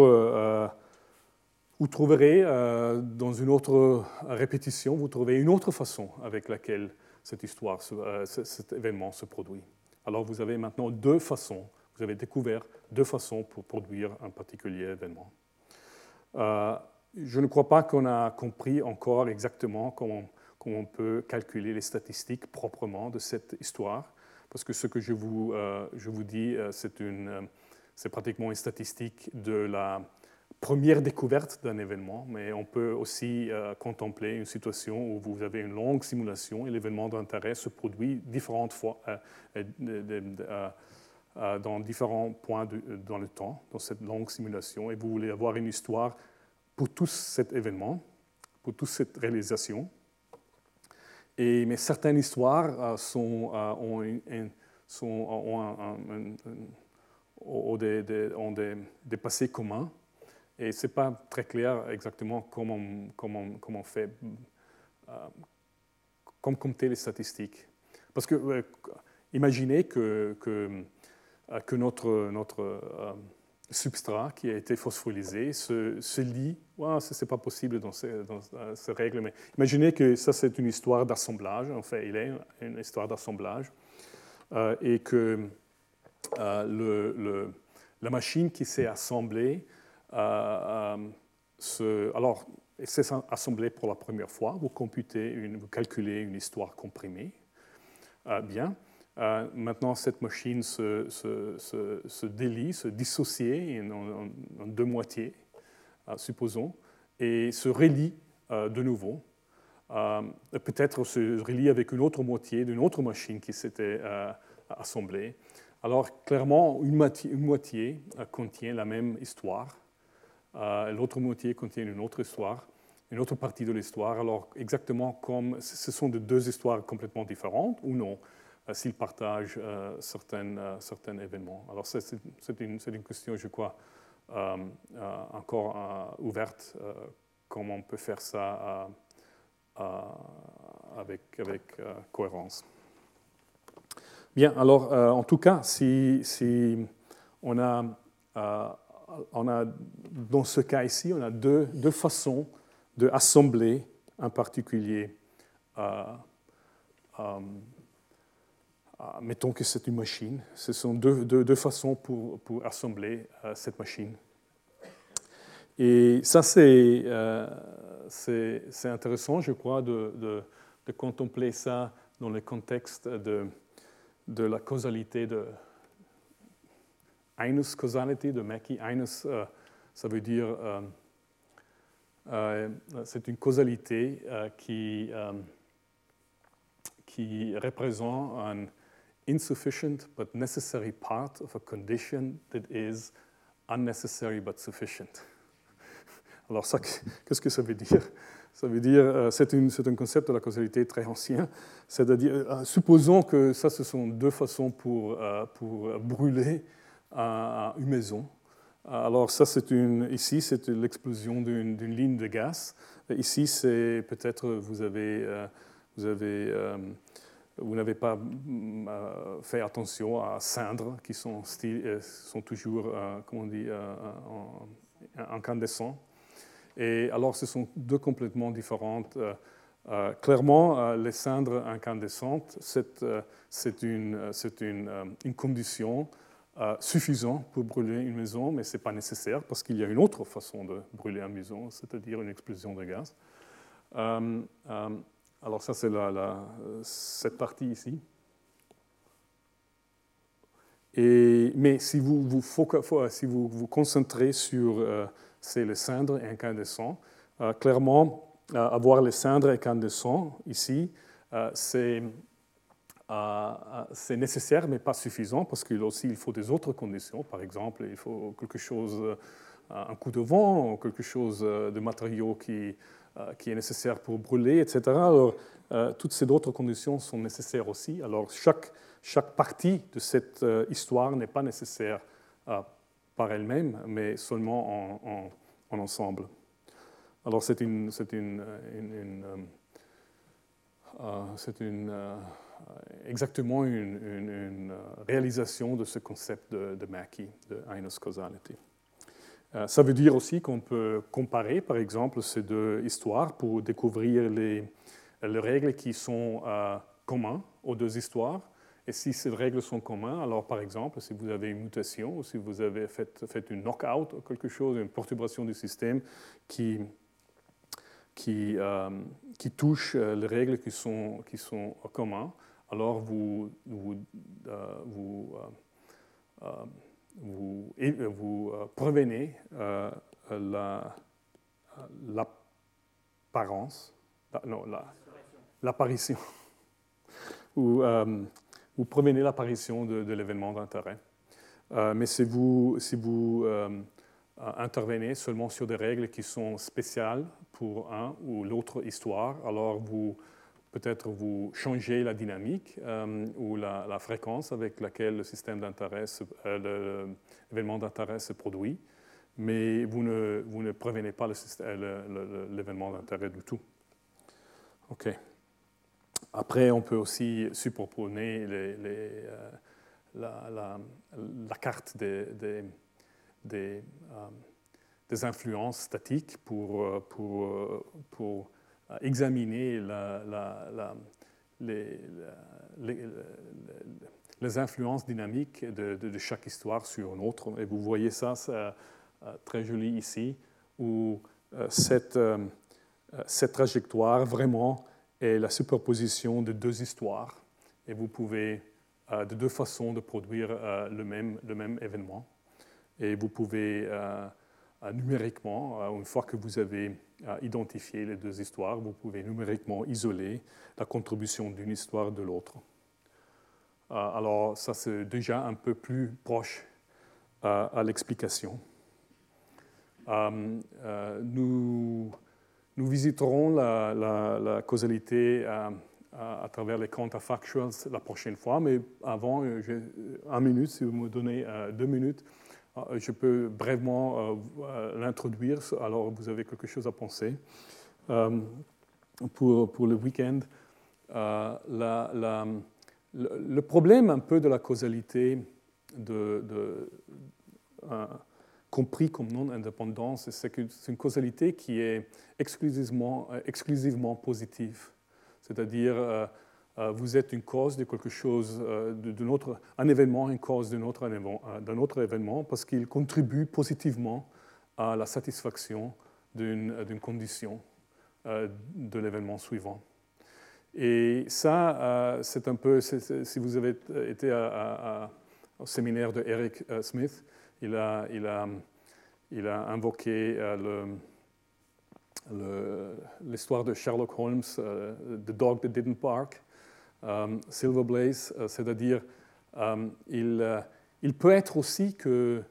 vous trouverez dans une autre répétition, vous trouverez une autre façon avec laquelle cet événement se produit. Alors vous avez maintenant deux façons vous avez découvert deux façons pour produire un particulier événement. Euh, je ne crois pas qu'on a compris encore exactement comment comment on peut calculer les statistiques proprement de cette histoire. Parce que ce que je vous, je vous dis, une, c'est pratiquement une statistique de la première découverte d'un événement, mais on peut aussi contempler une situation où vous avez une longue simulation et l'événement d'intérêt se produit différentes fois, dans différents points dans le temps, dans cette longue simulation, et vous voulez avoir une histoire pour tout cet événement, pour toute cette réalisation. Et, mais certaines histoires euh, sont, euh, ont, sont, ont, des, des, passés communs. Et ce n'est pas très clair exactement comment, comment, comment on fait, euh, comment compter les statistiques. Parce que imaginez que, que notre, notre substrat qui a été phosphorylisé se, se lie. ce n'est pas possible dans ces, dans ces, règles, mais imaginez que ça, c'est une histoire d'assemblage. En fait, il est une histoire d'assemblage. Euh, et que euh, le, le, la machine qui s'est assemblée, euh, se, alors, s'est assemblée pour la première fois. Vous computez, vous calculez une histoire comprimée. bien. Euh, maintenant, cette machine se, délie, se dissocie en, deux moitiés, euh, supposons, et se relie euh, de nouveau. Peut-être se relie avec une autre moitié d'une autre machine qui s'était assemblée. Alors, clairement, une moitié, une moitié contient la même histoire, l'autre moitié contient une autre histoire une autre partie de l'histoire. Alors, exactement comme ce sont de deux histoires complètement différentes ou non? S'ils partagent euh, certains, euh, certains événements. Alors c'est une, une, question, je crois, encore ouverte, comment on peut faire ça avec, avec cohérence. Bien, alors en tout cas, si, si on, a, on a, dans ce cas ici, on a deux, deux façons d'assembler un particulier ah, mettons que c'est une machine. Ce sont deux, façons pour, assembler euh, cette machine. Et ça, euh, c'est intéressant, je crois, de, de, de, contempler ça dans le contexte de, de la causalité de Einus causalité de Mackey. Einus, euh, ça veut dire, c'est une causalité qui, qui représente un insufficient but necessary part of a condition that is unnecessary but sufficient. Alors ça, qu'est-ce que ça veut dire? Ça veut dire, euh, c'est, un concept de la causalité très ancien, c'est-à-dire, euh, supposons que ça, ce sont deux façons pour, euh, pour brûler une maison. Alors ça, c'est une, ici, c'est l'explosion d'une, ligne de gaz. Ici, c'est peut-être, vous avez, vous avez vous n'avez pas mm, euh, fait attention à cendres qui sont, euh, toujours, euh, comment on dit, incandescents. Et alors, ce sont deux complètement différentes. clairement, les cendres incandescentes, c'est une, une, une, condition suffisante pour brûler une maison, mais ce n'est pas nécessaire parce qu'il y a une autre façon de brûler une maison, c'est-à-dire une explosion de gaz. Alors ça, c'est la, cette partie ici. Et, mais si vous vous, vous concentrez sur euh, les cendres incandescents, euh, clairement, euh, avoir les cendres incandescents ici, euh, c'est c'est nécessaire, mais pas suffisant, parce qu'il aussi il faut des autres conditions. Par exemple, il faut quelque chose, un coup de vent, quelque chose de matériaux qui, euh, qui est nécessaire pour brûler, etc. Alors, euh, toutes ces autres conditions sont nécessaires aussi. Alors, chaque, chaque partie de cette euh, histoire n'est pas nécessaire par elle-même, mais seulement en, en, ensemble. Alors, c'est une, c'est une, c'est une, exactement une, réalisation de ce concept de, de de Einus Causality. Euh, ça veut dire aussi qu'on peut comparer, par exemple, ces deux histoires pour découvrir les, les règles qui sont euh, communes aux deux histoires. Et si ces règles sont communes, alors par exemple, si vous avez une mutation ou si vous avez fait, fait une knockout ou quelque chose, une perturbation du système qui, qui, qui touche les règles qui sont, qui sont communes, alors vous, vous, vous, prévenez l'apparence, la, non, l'apparition, ou vous prévenez l'apparition de, l'événement d'intérêt. mais si vous, si vous intervenez seulement sur des règles qui sont spéciales pour un ou l'autre histoire, alors vous peut-être vous changez la dynamique euh, ou la, fréquence avec laquelle le système d'intérêt, euh, l'événement d'intérêt se produit, mais vous ne, vous ne prévenez pas l'événement d'intérêt du tout. OK. Après, on peut aussi superposer euh, la, carte des, des des, euh, influences statiques pour, euh, pour, euh, pour examiner les, influences dynamiques de, chaque histoire sur une autre. Et vous voyez ça, c'est très joli ici, où cette, cette trajectoire vraiment est la superposition de deux histoires. Et vous pouvez de deux façons de produire le, même, le même événement. Et vous pouvez euh, euh, numériquement, euh, une fois que vous avez identifié les deux histoires, vous pouvez numériquement isoler la contribution d'une histoire de l'autre. alors ça, c'est déjà un peu plus proche à l'explication. nous, nous visiterons la, causalité à, travers les counterfactuals la prochaine fois, mais avant, un minute, si vous me donnez deux minutes, je peux brièvement euh, euh, l'introduire, alors vous avez quelque chose à penser. Euh, pour, pour, le week-end, le, problème un peu de la causalité de, compris comme non-indépendance, c'est que c'est une causalité qui est exclusivement, positive. C'est-à-dire, euh, vous êtes une cause de quelque chose, euh, d'un autre, un événement, une cause d'un autre, euh, d'un autre événement, parce qu'il contribue positivement à la satisfaction d'une condition de l'événement suivant. Et ça, c'est un peu, si vous avez été au séminaire de Eric Smith, il a, il il a invoqué l'histoire de Sherlock Holmes, The Dog That Didn't Bark, euh, Silver Blaze, euh, c'est-à-dire euh, il, peut être aussi que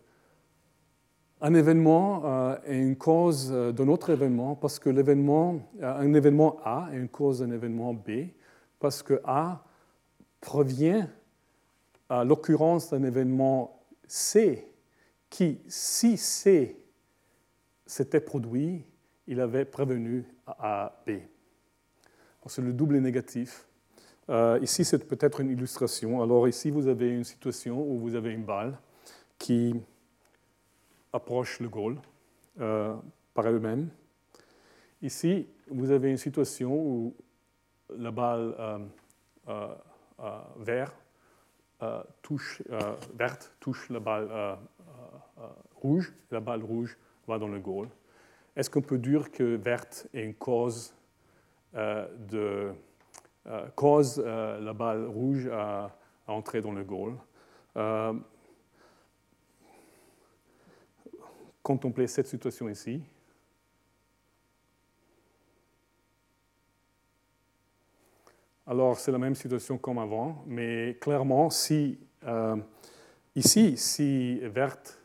un événement est une cause d'un autre événement parce que l'événement, un événement A est une cause d'un événement B parce que A provient à l'occurrence d'un événement C qui, si C s'était produit, il avait prévenu A, B. C'est le double négatif. Euh, ici, c'est peut-être une illustration. Alors ici, vous avez une situation où vous avez une balle qui approche le goal euh, par elle-même. Ici, vous avez une situation où la balle euh, verte touche, la balle rouge, la balle rouge va dans le goal. Est-ce qu'on peut dire que verte est une cause de cause euh, la balle rouge à, entrer dans le goal. Euh, contemplez cette situation ici. Alors, c'est la même situation comme avant, mais clairement, si ici, si verte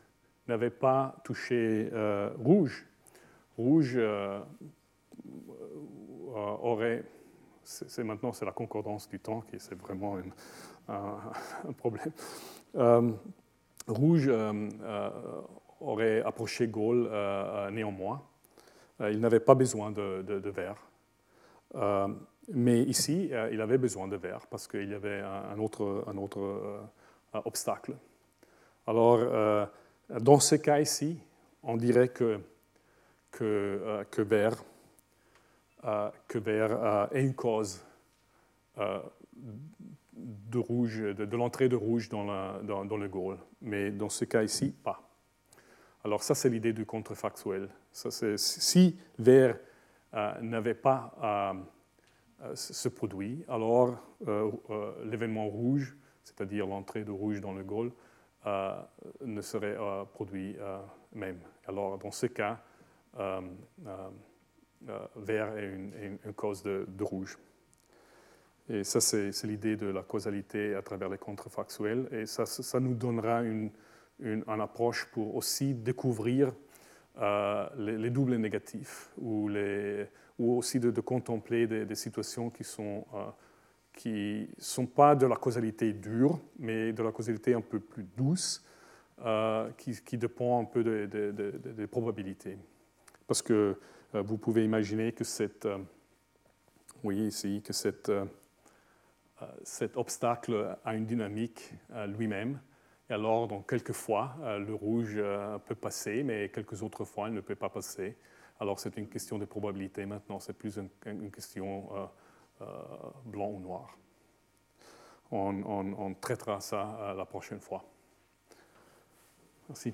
n'avait pas touché rouge, rouge aurait c'est maintenant c'est la concordance du temps qui c'est vraiment un, problème. Euh, rouge euh, euh, aurait approché Gaulle néanmoins. il n'avait pas besoin de, de, vert. mais ici, il avait besoin de vert parce qu'il y avait un autre, un autre obstacle. Alors, dans ce cas ici, on dirait que, que vert que vert est une cause euh, de, rouge, de, l'entrée de rouge dans, dans, le goal, mais dans ce cas ici, pas. Alors ça, c'est l'idée du contrefactuel. Si vert n'avait pas ce produit, alors l'événement rouge, c'est-à-dire l'entrée de rouge dans le Gaule, ne serait produit même. Alors dans ce cas, vert est une, cause de, rouge. Et ça, c'est l'idée de la causalité à travers les contrefactuels. Et ça, ça nous donnera une, une, approche pour aussi découvrir euh, les, doubles négatifs ou, les, ou aussi de, contempler des, situations qui sont euh, sont pas de la causalité dure, mais de la causalité un peu plus douce, euh, qui, qui, dépend un peu des probabilités. Parce que vous pouvez imaginer que cette, ici, que cette, cet obstacle a une dynamique lui-même, et alors, donc, quelquefois, euh, le rouge euh, peut passer, mais quelques autres fois, il ne peut pas passer. Alors, c'est une question de probabilité maintenant, c'est plus une, question euh, blanc ou noir. On, traitera ça la prochaine fois. Merci.